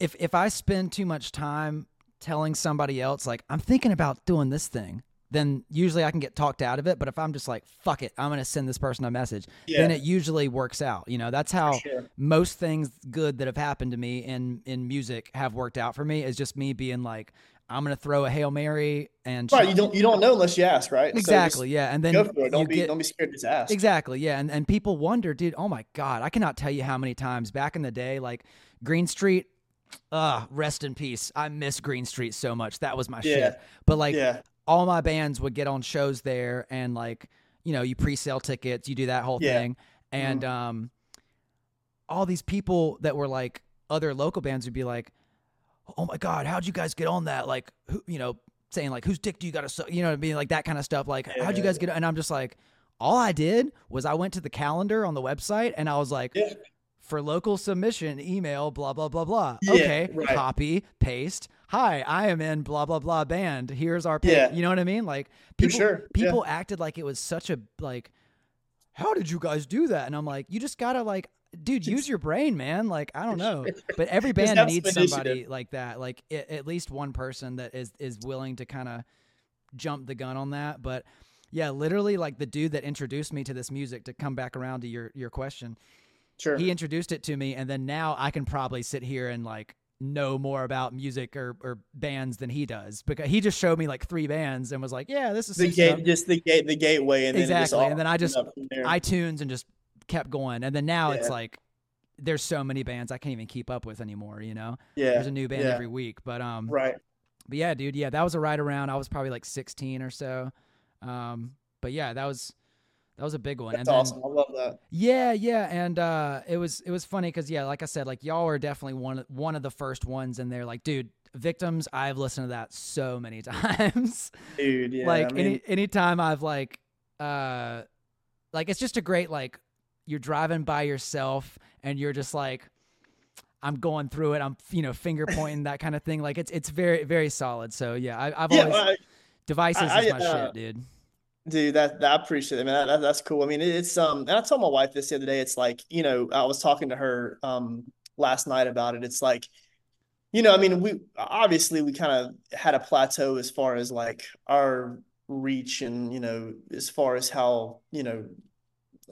if if I spend too much time telling somebody else like I'm thinking about doing this thing, then usually I can get talked out of it. But if I'm just like, fuck it, I'm gonna send this person a message, yeah. then it usually works out. You know, that's how sure. most things good that have happened to me in in music have worked out for me. Is just me being like, I'm gonna throw a hail mary and right. You don't you don't know unless you ask, right? Exactly. So yeah, and then go for it. Don't be get, don't be scared to ask. Exactly. Yeah, and and people wonder, dude. Oh my god, I cannot tell you how many times back in the day, like Green Street. Uh, rest in peace. I miss Green Street so much. That was my yeah. shit. But like, yeah. all my bands would get on shows there, and like, you know, you pre-sale tickets, you do that whole yeah. thing, and mm. um, all these people that were like other local bands would be like oh my god, how'd you guys get on that? Like, who, you know, saying like, whose dick do you got to suck? You know, what I mean, like that kind of stuff. Like, yeah, how'd you guys get? On? And I'm just like, all I did was I went to the calendar on the website and I was like. Yeah. For local submission, email blah blah blah blah. Yeah, okay, right. copy, paste. Hi, I am in blah blah blah band. Here's our. Yeah. You know what I mean? Like people, sure. people acted like it was such a like. How did you guys do that? And I'm like, you just gotta like dude use your brain man like i don't know but every band needs somebody like that like it, at least one person that is is willing to kind of jump the gun on that but yeah literally like the dude that introduced me to this music to come back around to your your question sure he introduced it to me and then now i can probably sit here and like know more about music or, or bands than he does because he just showed me like three bands and was like, yeah, this is the gate, just the gate, the gateway, and exactly. Then and then I just iTunes and just kept going. And then now yeah. it's like there's so many bands I can't even keep up with anymore, you know? Yeah. There's a new band yeah. every week. But um Right. But yeah, dude, yeah, that was a ride around. I was probably like sixteen or so. Um but yeah, that was that was a big one. That's and awesome. I love that. Yeah, yeah, and uh, it was it was funny because yeah, like I said, like y'all are definitely one one of the first ones, and they're like, dude, victims. I've listened to that so many times, dude. Yeah, like I mean, any anytime I've like, uh, like it's just a great like you're driving by yourself and you're just like I'm going through it. I'm you know finger pointing that kind of thing. Like it's it's very very solid. So yeah, I, have yeah, always I, devices I, is my uh, shit, dude. Dude, that, that I appreciate it. I mean, that, that, that's cool. I mean, it, it's um, and I told my wife this the other day. It's like you know, I was talking to her um last night about it. It's like, you know, I mean, we obviously we kind of had a plateau as far as like our reach and you know as far as how you know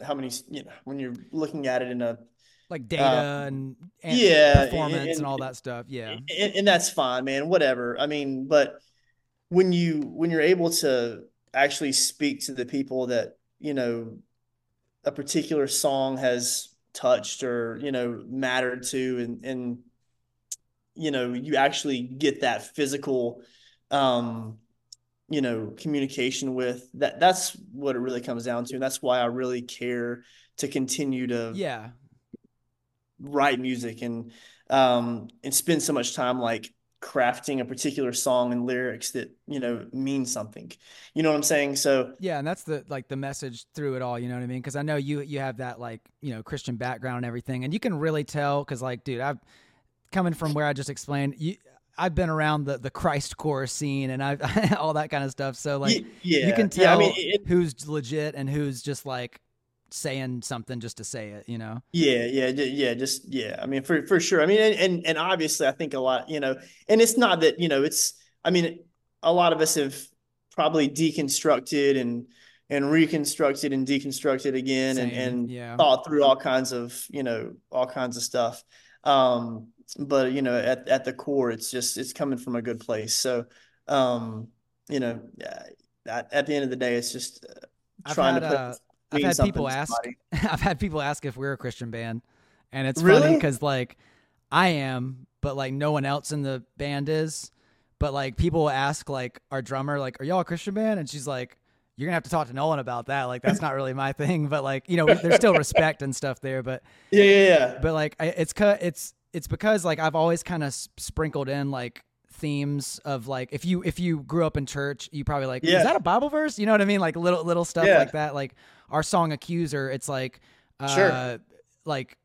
how many you know when you're looking at it in a like data uh, and, and, yeah performance and, and, all that stuff yeah and, and, that's fine man whatever i mean but when you when you're able to actually speak to the people that you know a particular song has touched or you know mattered to and and you know you actually get that physical um you know communication with that that's what it really comes down to and that's why i really care to continue to yeah. write music and um and spend so much time like crafting a particular song and lyrics that you know mean something. You know what i'm saying? So yeah and that's the like the message through it all you know what i mean? Because i know you you have that like you know christian background and everything and you can really tell because like dude i've coming from where i just explained you I've been around the the Christ core scene and I've all that kind of stuff. So like yeah, you can tell yeah, I mean, it, who's legit and who's just like saying something just to say it, you know? Yeah, yeah, yeah, just yeah. I mean, for for sure. I mean, and and obviously, I think a lot, you know, and it's not that you know, it's. I mean, a lot of us have probably deconstructed and and reconstructed and deconstructed again Same, and and yeah. thought through all kinds of you know all kinds of stuff. Um, but you know, at, at the core, it's just, it's coming from a good place. So, um, you know, at, at the end of the day, it's just uh, trying had, to put, uh, I've had people ask, I've had people ask if we're a Christian band and it's really? funny cause like I am, but like no one else in the band is. But like people ask like our drummer, like, are y'all a Christian band? And she's like, you're gonna have to talk to Nolan about that. Like that's not really my thing, but like you know, there's still respect and stuff there. But yeah, yeah, yeah. But like it's it's it's because like I've always kind of sprinkled in like themes of like if you if you grew up in church, you probably like yeah. is that a Bible verse? You know what I mean? Like little little stuff yeah. like that. Like our song "Accuser," it's like uh, sure. like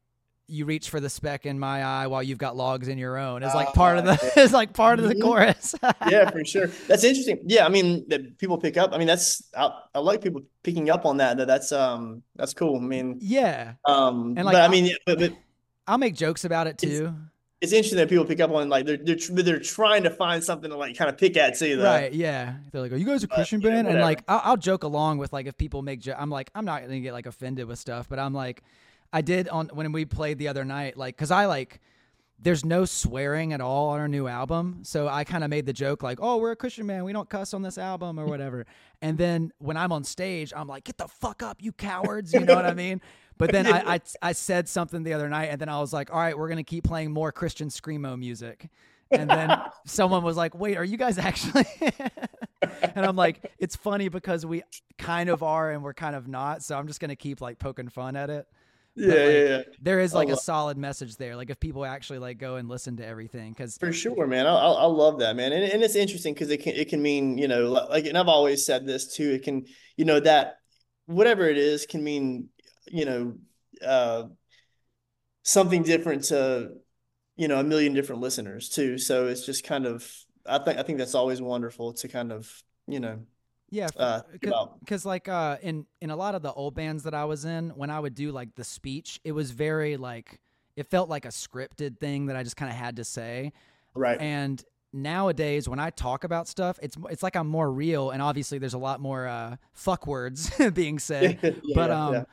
you reach for the speck in my eye while you've got logs in your own is like part of the is like part of the Mhm. chorus. yeah, for sure. That's interesting. Yeah, I mean, that people pick up. I mean, that's I, I like people picking up on that. That that's um that's cool. I mean, yeah. um, And, like, but I mean, yeah, but, but I'll make jokes about it too. It's interesting that people pick up on like they're they're they're trying to find something to like kind of pick at too. Though. Right, yeah. They're like, "Are you guys a Christian yeah, band?" and like, I'll, I'll joke along with like if people make. Jo- I'm like, I'm not gonna get like offended with stuff, but I'm like, I did on when we played the other night, like, cause I like, there's no swearing at all on our new album, so I kind of made the joke like, "Oh, we're a Christian band, we don't cuss on this album or whatever." and then when I'm on stage, I'm like, "Get the fuck up, you cowards!" You know what I mean? But then I, I I said something the other night, and then I was like, "All right, we're gonna keep playing more Christian screamo music." And then someone was like, "Wait, are you guys actually?" and I'm like, "It's funny because we kind of are and we're kind of not." So I'm just gonna keep like poking fun at it. Yeah, like, yeah, yeah. There is like a solid message there. Like if people actually like go and listen to everything, because For sure, man. I, I, I love that, man. And, and it's interesting because it can it can mean, you know, like, and I've always said this too. It can, you know, that whatever it is can mean, you know, uh, something different to, you know, a million different listeners too. So it's just kind of, I think, I think that's always wonderful to kind of, you know, yeah, uh, because like uh in in a lot of the old bands that I was in, when I would do like the speech, it was very like it felt like a scripted thing that I just kind of had to say. Right. And nowadays, when I talk about stuff, it's it's like I'm more real, and obviously there's a lot more uh, fuck words being said. Yeah, but um, yeah.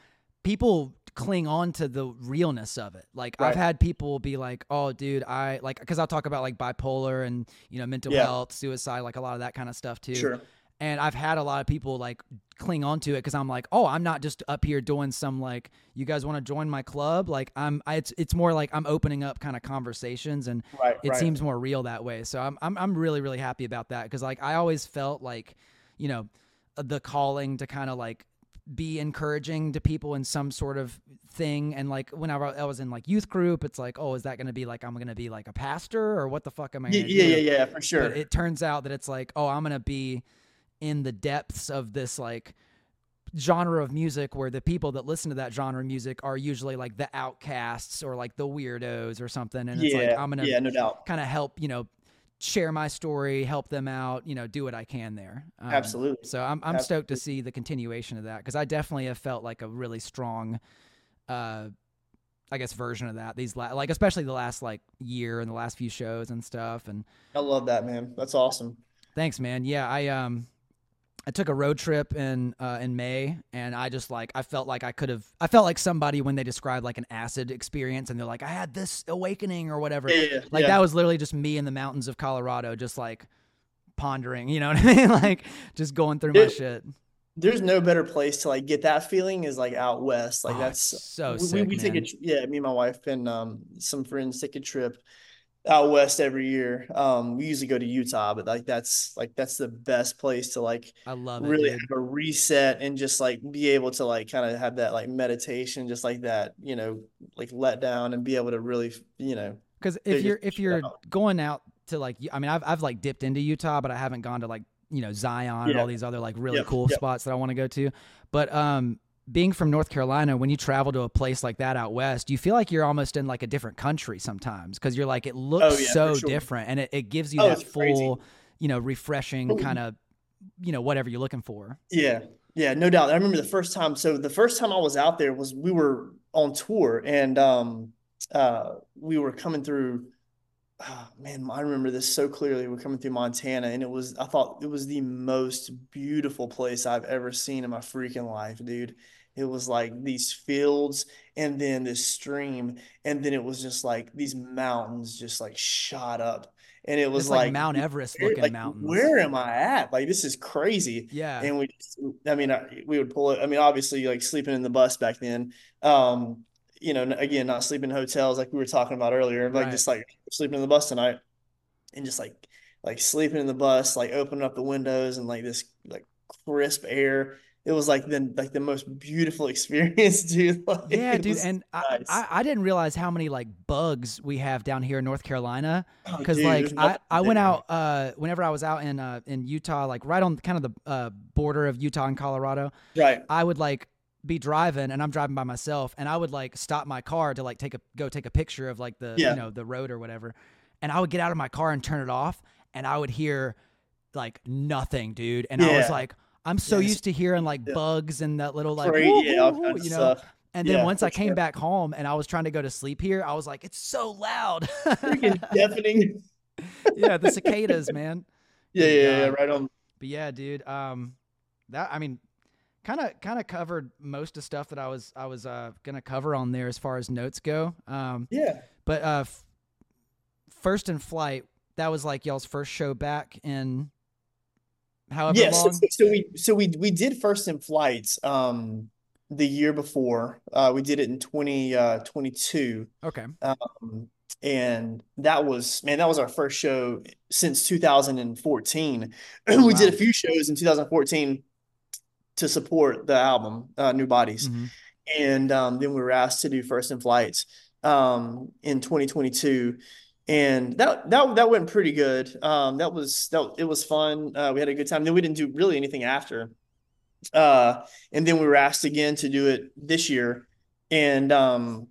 People cling on to the realness of it. Like I've had people be like, "Oh, dude, I like," because I'll talk about like bipolar and you know mental Yeah. health, suicide, like a lot of that kind of stuff too. Sure. And I've had a lot of people like cling on to it because I'm like, oh, I'm not just up here doing some like, you guys want to join my club? Like I'm, I, it's it's more like I'm opening up kind of conversations, and Right. it right. seems more real that way. So I'm I'm I'm really really happy about that because like I always felt like, you know, the calling to kind of like be encouraging to people in some sort of thing and like whenever I was in like youth group it's like oh is that going to be like I'm going to be like a pastor or what the fuck am I Yeah, gonna yeah, do? yeah, yeah, for sure. But it turns out that it's like, oh, I'm gonna be in the depths of this like genre of music where the people that listen to that genre of music are usually like the outcasts or like the weirdos or something. And it's yeah, like I'm gonna yeah, no doubt. kind of help, you know, share my story, help them out, you know, do what I can there. Um, Absolutely. So I'm I'm stoked to see the continuation of that because I definitely have felt like a really strong uh I guess version of that these la- like especially the last like year and the last few shows and stuff and I love that, man. That's awesome. Thanks, man. Yeah, I um I took a road trip in uh in May and I just like I felt like I could have I felt like somebody when they described like an acid experience and they're like I had this awakening or whatever. Yeah, yeah, Like yeah. that was literally just me in the mountains of Colorado just like pondering, you know what I mean? like just going through my shit. There's no better place to like get that feeling is like out west. Like Oh, that's so we, sick, we take a yeah, me and my wife and um some friends take a trip out west every year. Um we usually go to Utah, but like that's like that's the best place to like I love it. really dude. have a reset and just like be able to like kind of have that like meditation, just like that, you know, like let down and be able to really, you know, Because if you're if you're out. going out to like, I mean, I've I've like dipped into Utah, but I haven't gone to like you know Zion and all these other like really Yep, cool yep. spots that I want to go to. But um, being from North Carolina, when you travel to a place like that out west, you feel like you're almost in like a different country sometimes because you're like it looks Oh, yeah, so sure. different and it, it gives you Oh, that it's crazy. full, you know, refreshing Oh, kind of, you know, whatever you're looking for. Yeah, yeah, no doubt. I remember the first time. So the first time I was out there was we were on tour and um uh we were coming through oh, man, I remember this so clearly. We're coming through Montana and it was I thought it was the most beautiful place I've ever seen in my freaking life, dude. It was like these fields and then this stream and then it was just like these mountains just like shot up. And it was like, like Mount Everest where- looking like, mountains. Where am I at? Like this is crazy. Yeah. And we, just- I mean, I- we would pull it. I mean, obviously, like sleeping in the bus back then. Um, you know, again, not sleeping in hotels like we were talking about earlier. Like Right. just like sleeping in the bus tonight, and just like like sleeping in the bus, like opening up the windows and like this like crisp air. It was like the like the most beautiful experience, dude. Like, yeah, dude, and I, nice. I I didn't realize how many like bugs we have down here in North Carolina. Oh, because dude, like I, I went out uh whenever I was out in uh in Utah like right on kind of the uh border of Utah and Colorado Right. I would like be driving and I'm driving by myself and I would like stop my car to like take a go take a picture of like the Yeah. you know the road or whatever and I would get out of my car and turn it off and I would hear like nothing dude and I was like I'm so Yes. used to hearing like Yeah. bugs and that little like Crazy, woo, yeah, all woo, kinds woo, you know stuff. and then Yeah, once I came sure. back home and I was trying to go to sleep here I was like it's so loud Freaking deafening. yeah the cicadas man Yeah, yeah, yeah, right on. But yeah, dude, um, that I mean, kind of kind of covered most of stuff that I was I was uh gonna cover on there as far as notes go. Um, Yeah. but uh, f- first in flight, that was like y'all's first show back in however Yeah, long. so- so we so we we did first in flights um the year before. Uh we did it in 20 uh 22. Okay, Um and that was man, that was our first show since 2014. we Wow. did a few shows in 2014 to support the album, uh New Bodies. Mhm. and um, then we were asked to do first in flights um, in 2022 and that that that went pretty good um, that was that it was fun uh, we had a good time then we didn't do really anything after uh, and then we were asked again to do it this year and um,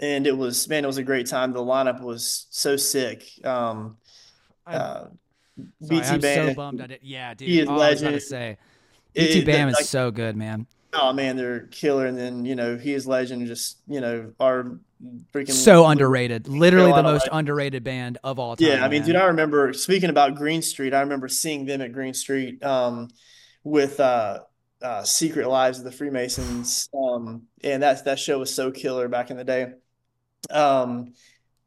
and it was man it was a great time the lineup was so sick um, I, uh, sorry, BT I'm Band so bummed I did. Yeah, dude. he is oh, I was about to legend. say, it- Bam is like, so good, man. oh man they're killer and then you know he is legend just you know our freaking So underrated. Literally the most legend. underrated band of all time. Yeah, I mean, man. dude, I remember speaking about Green Street. I remember seeing them at Green Street um, with uh, uh, Secret Lives of the Freemasons, um, and that that show was so killer back in the day. Um,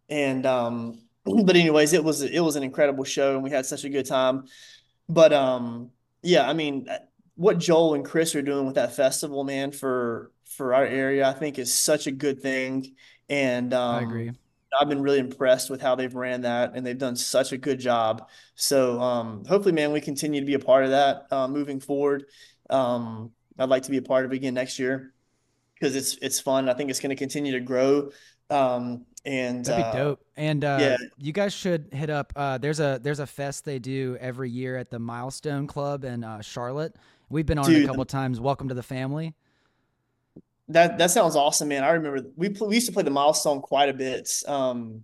and um, but anyways, it was it was an incredible show, and we had such a good time. But um, yeah, I mean, what Joel and Chris are doing with that festival, man, for for our area, I think is such a good thing. And um, I agree. I've been really impressed with how they've ran that, and they've done such a good job. So um, hopefully, man, we continue to be a part of that uh, moving forward. Um, I'd like to be a part of it again next year because it's it's fun. I think it's going to continue to grow. Um, and That'd be uh, dope. And uh, yeah. you guys should hit up. Uh, there's a there's a fest they do every year at the Milestone Club in uh, Charlotte. We've been on it a Dude. couple times. Welcome to the family. That that sounds awesome, man. I remember we we used to play the milestone quite a bit um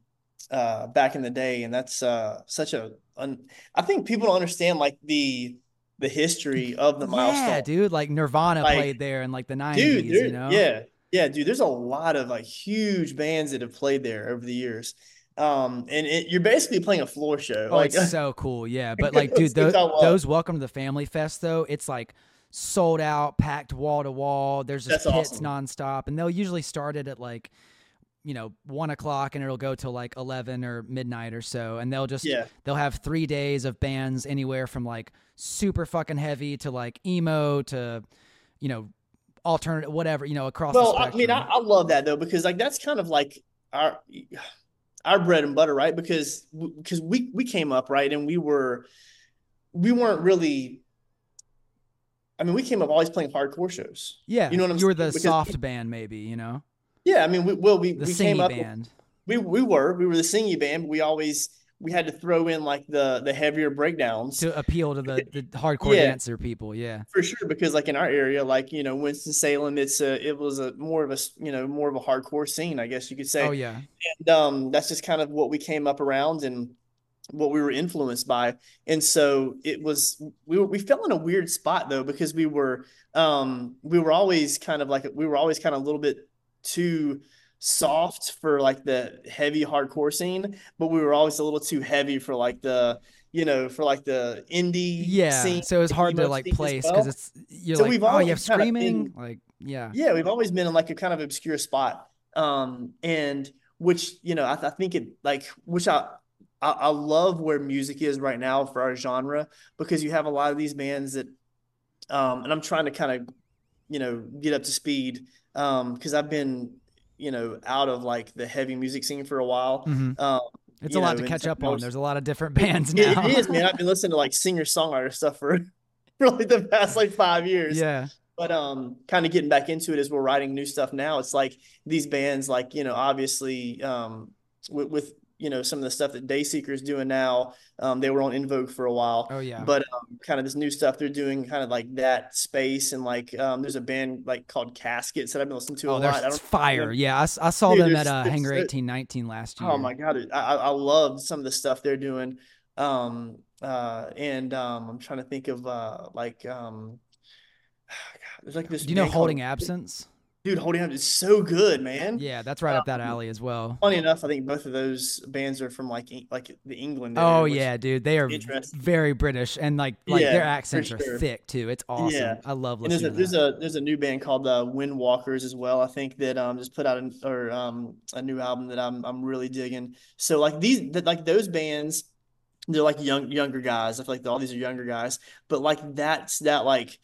uh back in the day, and that's uh such a un I think people don't understand like the the history of the milestone. Yeah, dude. Like Nirvana Like, played there in like the '90s. You know. yeah, yeah, dude. There's a lot of like huge bands that have played there over the years. Um, and it, you're basically playing a floor show. Oh, like it's so cool. Yeah, but like, dude, those, those Welcome to the Family Fest though, it's like sold out, packed wall to wall. There's just That's hits awesome. nonstop, and they'll usually start it at like, you know, one o'clock, and it'll go till like eleven or midnight or so, and they'll just yeah, they'll have three days of bands anywhere from like super fucking heavy to like emo to, you know, alternative whatever you know across well, I mean, I, I love that though because like that's kind of like our our bread and butter, right? Because because we we came up right, and we were we weren't really. I mean, we came up always playing hardcore shows. yeah, you know what I'm you were the Because- soft band, maybe you know, Yeah, I mean, we well, we the we came up. band. We we were we were the singing band. But we always we had to throw in like the the heavier breakdowns to appeal to the, the hardcore Yeah. dancer people. Yeah. for sure because like in our area, like you know Winston Salem, it's a it was a more of a you know more of a hardcore scene, I guess you could say. Oh yeah. And um, that's just kind of what we came up around and what we were influenced by. And so it was we were, we fell in a weird spot though because we were um we were always kind of like we were always kind of a little bit too soft for like the heavy hardcore scene, but we were always a little too heavy for like the you know for like the indie Yeah. scene. So it was hard to like place well. because it's you're So like, we've oh, you have screaming. been- like, yeah. Yeah, we've always been in like a kind of obscure spot. Um, and which, you know, I, I think it like, which I, I, I love where music is right now for our genre because you have a lot of these bands that, um, and I'm trying to kind of, you know, get up to speed, um, because I've been, you know, out of like the heavy music scene for a while. Mhm. Um, It's a lot know, to catch up on. There's a lot of different bands now. it is, man. I've been listening to like singer songwriter stuff for, for like the past like five years yeah. but um kind of getting back into it as we're writing new stuff now it's like these bands like you know obviously um with, with you know some of the stuff that Dayseeker's doing now. Um, they were on En Vogue for a while. Oh yeah. But um, kind of this new stuff they're doing, kind of like that space, and like um, there's a band like called Caskets that I've been listening to oh, a lot. I they're fire. Yeah, I, I saw Dude, them at uh, Hangar eighteen nineteen last year. Oh my god, I I love some of the stuff they're doing. Um uh and um I'm trying to think of uh like um God, there's like this Do you know band called- Holding Absence? Dude, Holding Up is so good, man. Yeah, that's right up that Um, alley as well. Funny enough, I think both of those bands are from like like the England. Oh area, which- yeah, dude, they are very British and like like their Yeah, for accents are thick too. It's awesome. Yeah. I love And there's listening a to there's a there's a new band called the Wind Walkers as well. I think that um just put out an or um a new album that I'm I'm really digging. So like these that like those bands, they're like young younger guys. I feel like all these are younger guys, but like that's that like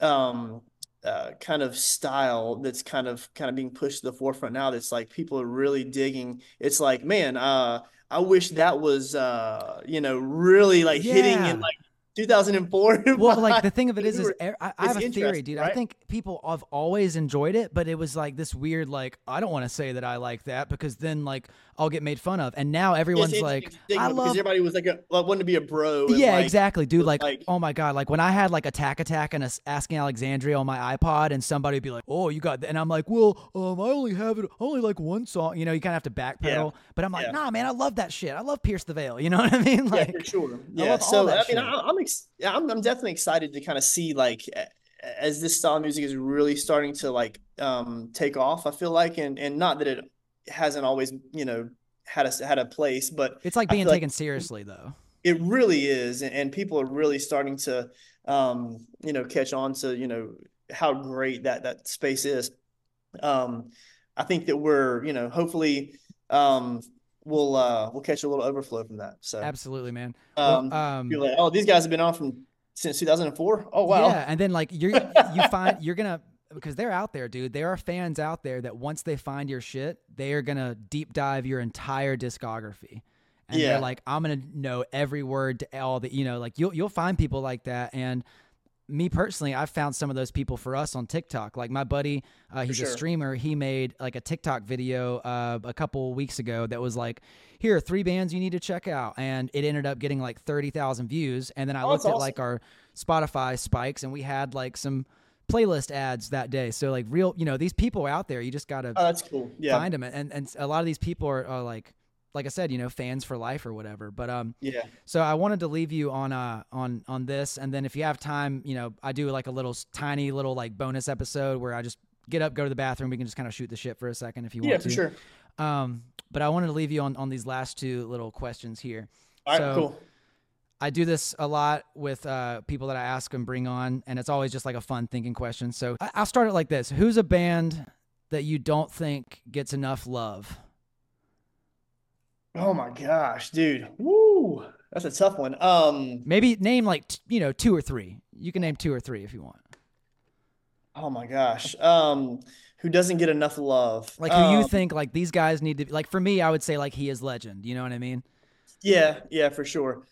um uh kind of style that's kind of kind of being pushed to the forefront now. That's like people are really digging. It's like man, uh I wish that was uh you know really like hitting in like 2004. well, like the thing of it is, is I, I have a theory, dude. I think people have always enjoyed it, but it was like this weird, like I don't want to say that I like that because then like I'll get made fun of, and now everyone's like, I because love. everybody was like, a, like wanted to be a bro. Yeah, like, exactly, dude. Like, like- oh my god, like when I had like Attack Attack and As- Asking Alexandria on my iPod, and somebody would be like, "Oh, you got," and I'm like, "Well, um, I only have it, I only like one song." You know, you kind of have to backpedal. But I'm like, Yeah. "Nah, man, I love that shit. I love Pierce the Veil." You know what I mean? Yeah, Like, for sure. I Yeah. all So I mean, shit. I, I'm ex- yeah, I'm I'm definitely excited to kind of see like as this style of music is really starting to like um take off. I feel like, and and not that it hasn't always you know had a had a place, but it's like being feel like- taken seriously, though. it really is and, and people are really starting to um you know catch on to you know how great that that space is um i think that we're you know hopefully um we'll uh we'll catch a little overflow from that so Absolutely, man. um, well, um, you're like oh these guys have been on from since 2004 oh wow Yeah, and then like you're you find you're gonna because they're out there, dude. There are fans out there that once they find your shit, they are gonna deep dive your entire discography. And Yeah. they're like, I'm gonna know every word to all the you know, like you'll you'll find people like that. And me personally, I've found some of those people for us on TikTok. Like my buddy, uh, he's a streamer. He made like a TikTok video uh, a couple weeks ago that was like, "Here are three bands you need to check out," and it ended up getting like thirty thousand views. And then I Oh, looked at like our Spotify spikes, and we had like some playlist ads that day. So like real, you know, these people are out there. You just gotta oh that's cool yeah find them, and and a lot of these people are, are like, like I said, you know, fans for life or whatever. But um, yeah so I wanted to leave you on uh on on this, and then if you have time, you know, I do like a little tiny little like bonus episode where I just get up, go to the bathroom. We can just kind of shoot the shit for a second if you want. yeah for to. sure Um, but I wanted to leave you on on these last two little questions here. all right So- cool I do this a lot with uh, people that I ask and bring on, and it's always just like a fun thinking question. So I- I'll start it like this: Who's a band that you don't think gets enough love? oh my gosh dude woo that's a tough one um Maybe name like t- you know two or three. You can name two or three if you want. oh my gosh um who doesn't get enough love Like who you Um, think like these guys need to like for me, I would say like he is legend. You know what I mean? Yeah, yeah, for sure.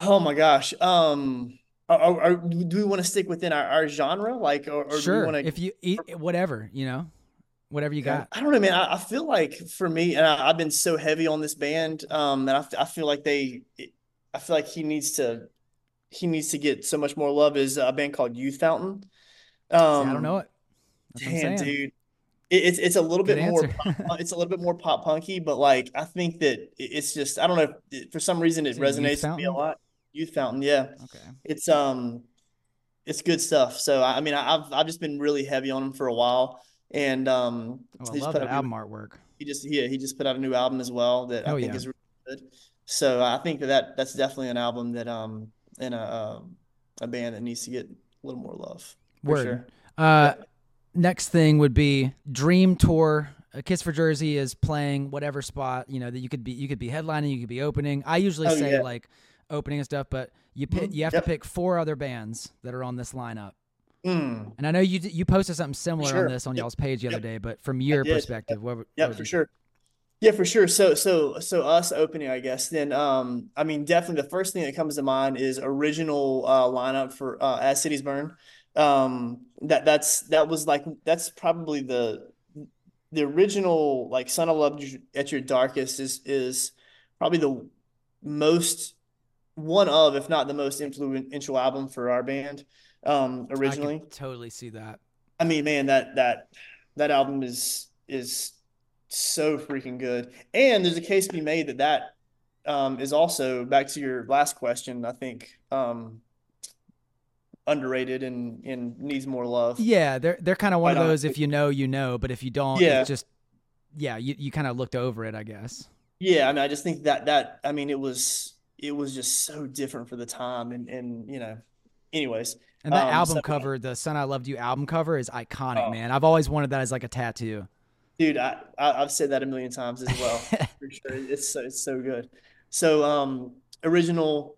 Oh my gosh. Um, are, are, do we want to stick within our, our genre, like, or, or do we sure. want to? If you eat whatever, you know, whatever you got. I don't know, man. I, I feel like for me, and I, I've been so heavy on this band, um, and I feel like they, I feel like he needs to, he needs to get so much more love. Is a band called Youth Fountain. See, Um, I don't know it. That's what I'm Damn, saying. dude. It, it's it's a little Good bit more answer. pop- it's a little bit more pop punky, but like I think that it's just I don't know it, for some reason it Is it resonates with me a lot. Youth Fountain, yeah. okay. It's um it's good stuff. So I mean I've I've just been really heavy on him for a while. And um Oh, I love put that album new- artwork. he just yeah, he just put out a new album as well that Oh, I think yeah. is really good. So I think that, that that's definitely an album that um in a um, a band that needs to get a little more love. For Word. sure. Uh, next thing would be Dream Tour. Akissforjersey is playing whatever spot you know that you could be. You could be headlining. You could be opening. I usually Oh, say yeah. like opening and stuff, but you pick, Mhm. you have Yep. to pick four other bands that are on this lineup. Mm. And I know you you posted something similar Sure. on this on Yep. y'all's page the other day, but from your perspective, what, Yeah, for sure. Yeah, for sure. So, so, so us opening, I guess. Then, um, I mean, definitely the first thing that comes to mind is original uh, lineup for uh, As Cities Burn. Um, that that's that was like that's probably the the original like Son of love at Your Darkest is is probably the most one of, if not the most influential album for our band. Um, originally, totally see that. I mean, man, that that that album is is so freaking good. And there's a case to be made that that um, is also back to your last question. I think um, underrated and and needs more love. Yeah, they're they're kind of one Quite of those. Honestly. If you know, you know, but if you don't, yeah. it's just yeah, you you kind of looked over it, I guess. Yeah, I mean, I just think that that I mean, it was it was just so different for the time, and and you know, anyways. And that um, album so, cover, the "Son I Loved You" album cover, is iconic, oh. man. I've always wanted that as like a tattoo. Dude, I, I have said that a million times as well. for sure, it's so it's so good. So, um, original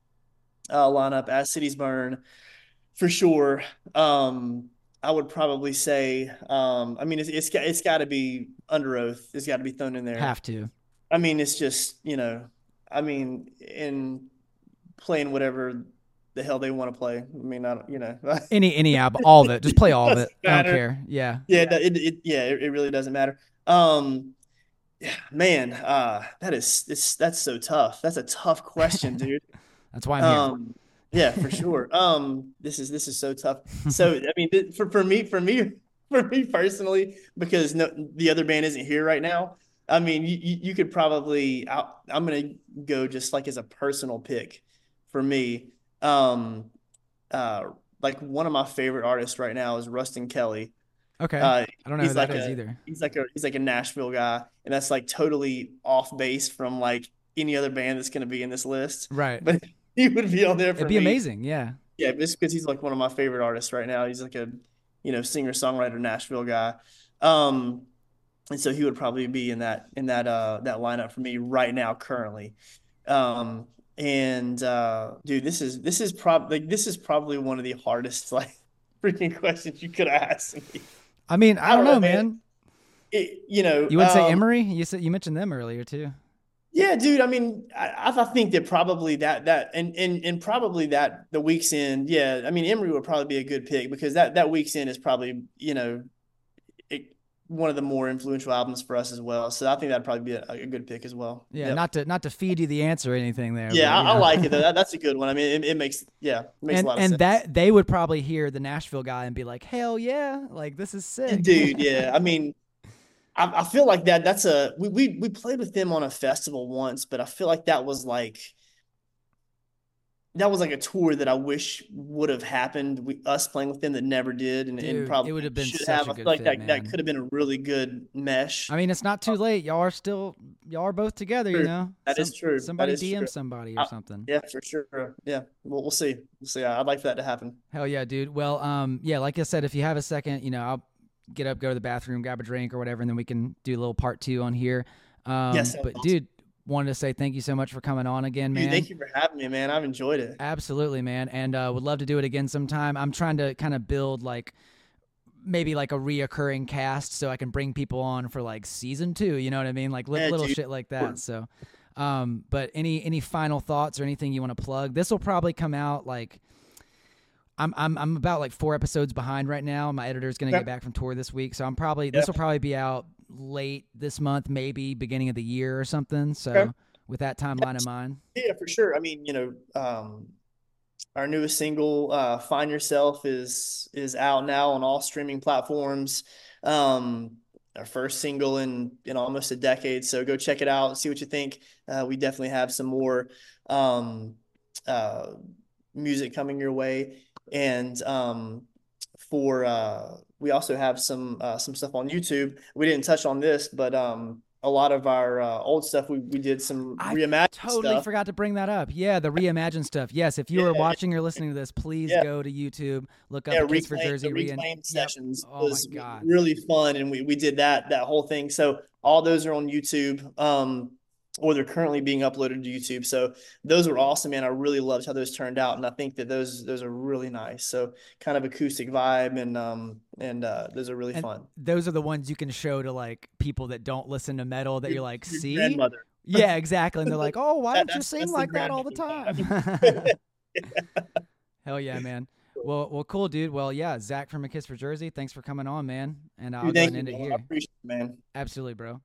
uh, lineup as cities burn, for sure. Um, I would probably say, um, I mean, it's it's, it's got to be Underoath. It's got to be thrown in there. Have to. I mean, it's just you know, I mean, in playing whatever the hell they want to play. I mean, I don't, you know, any any album, all of it, just play all of it. I don't care. Yeah, yeah, it, it yeah, it, it, really doesn't matter. Um, man, uh, that is it's that's so tough. That's a tough question, dude. that's why I'm um, here. Yeah, for sure. Um, this is this is so tough. So I mean, for for me, for me, for me personally, because no, the other band isn't here right now. I mean, you, you could probably. i am gonna go just like as a personal pick for me. Um, uh, like one of my favorite artists right now is Ruston Kelly. Okay, uh, I don't know who like that a, is either. He's like a he's like a Nashville guy, and that's like totally off base from like any other band that's gonna be in this list. Right, but he would be on there. For it'd be me. amazing. Yeah, yeah, just because he's like one of my favorite artists right now. He's like a you know singer songwriter Nashville guy. Um, and so he would probably be in that in that uh that lineup for me right now currently. Um, and uh, dude, this is this is probably like, this is probably one of the hardest like freaking questions you could ask me. I mean, I, don't, know, know, man. It, you know, you would um, say Emery. You said you mentioned them earlier too. Yeah, dude. I mean, I, I think that probably that that and and and probably that the Weak's End. Yeah, I mean, Emery would probably be a good pick because that that Weak's End is probably you know one of the more influential albums for us as well. So I think that'd probably be a, a good pick as well. Yeah, yep. not to not to feed you the answer or anything there. Yeah, but, I, I, like it. That, that's a good one. I mean, it, it makes yeah, it makes and, a lot of and sense. that they would probably hear the Nashville guy and be like, "Hell yeah, like this is sick, dude." Yeah, I mean. I, I feel like that. That's a we, we we played with them on a festival once, but I feel like that was like that was like a tour that I wish would have happened. We us playing with them that never did, and, Dude, and probably it would have been should have. I feel like fit, that man. that could have been a really good mesh. I mean, it's not too late. Y'all are still y'all are both together. True. You know, that Some, is true. Somebody is DM true. somebody or I, something. Yeah, for sure. Yeah, we'll we'll see. We'll see. I'd like for that to happen. Hell yeah, dude. Well, um, yeah, like I said, if you have a second, you know, I'll get up, go to the bathroom, grab a drink or whatever, and then we can do a little part two on here. Um, yes, but awesome. dude, wanted to say thank you so much for coming on again, man. Dude, thank you for having me, man. I've enjoyed it. Absolutely, man, and uh, would love to do it again sometime. I'm trying to kind of build like maybe like a reoccurring cast so I can bring people on for like season two. You know what I mean? Like yeah, little dude. shit like that. So, um, but any any final thoughts or anything you want to plug? This will probably come out like. I'm I'm I'm about like four episodes behind right now. My editor's gonna get back from tour this week, so I'm probably this will probably be out late this month, maybe beginning of the year or something. So okay. with that timeline in mind. Yeah, for sure. I mean, you know, um, our newest single, uh, "Find Yourself," is is out now on all streaming platforms. Um, our first single in in almost a decade, so go check it out, see what you think. Uh, we definitely have some more um, uh, music coming your way, and um, for uh, we also have some uh, some stuff on YouTube. We didn't touch on this, but um, a lot of our uh, old stuff we, we did some reimagined totally stuff. forgot to bring that up yeah the reimagined stuff yes if you yeah. are watching or listening to this please yeah. go to youtube look up yeah, reclaim, for jersey the reclaim sessions yep. oh was really fun and we, we did that that whole thing so all those are on youtube um or they're currently being uploaded to YouTube. So those were awesome, man. I really loved how those turned out, and I think that those those are really nice. So kind of acoustic vibe, and um and uh, those are really and fun. Those are the ones you can show to like people that don't listen to metal. That your, you're like, see, grandmother. Yeah, exactly. And they're like, oh, why don't you sing like that all the time? Hell yeah, man. Well, well, cool, dude. Well, yeah, Zach from Akissforjersey. Thanks for coming on, man. And I'll Dude, go thank and end you, it. I here. appreciate it, man. Absolutely, bro.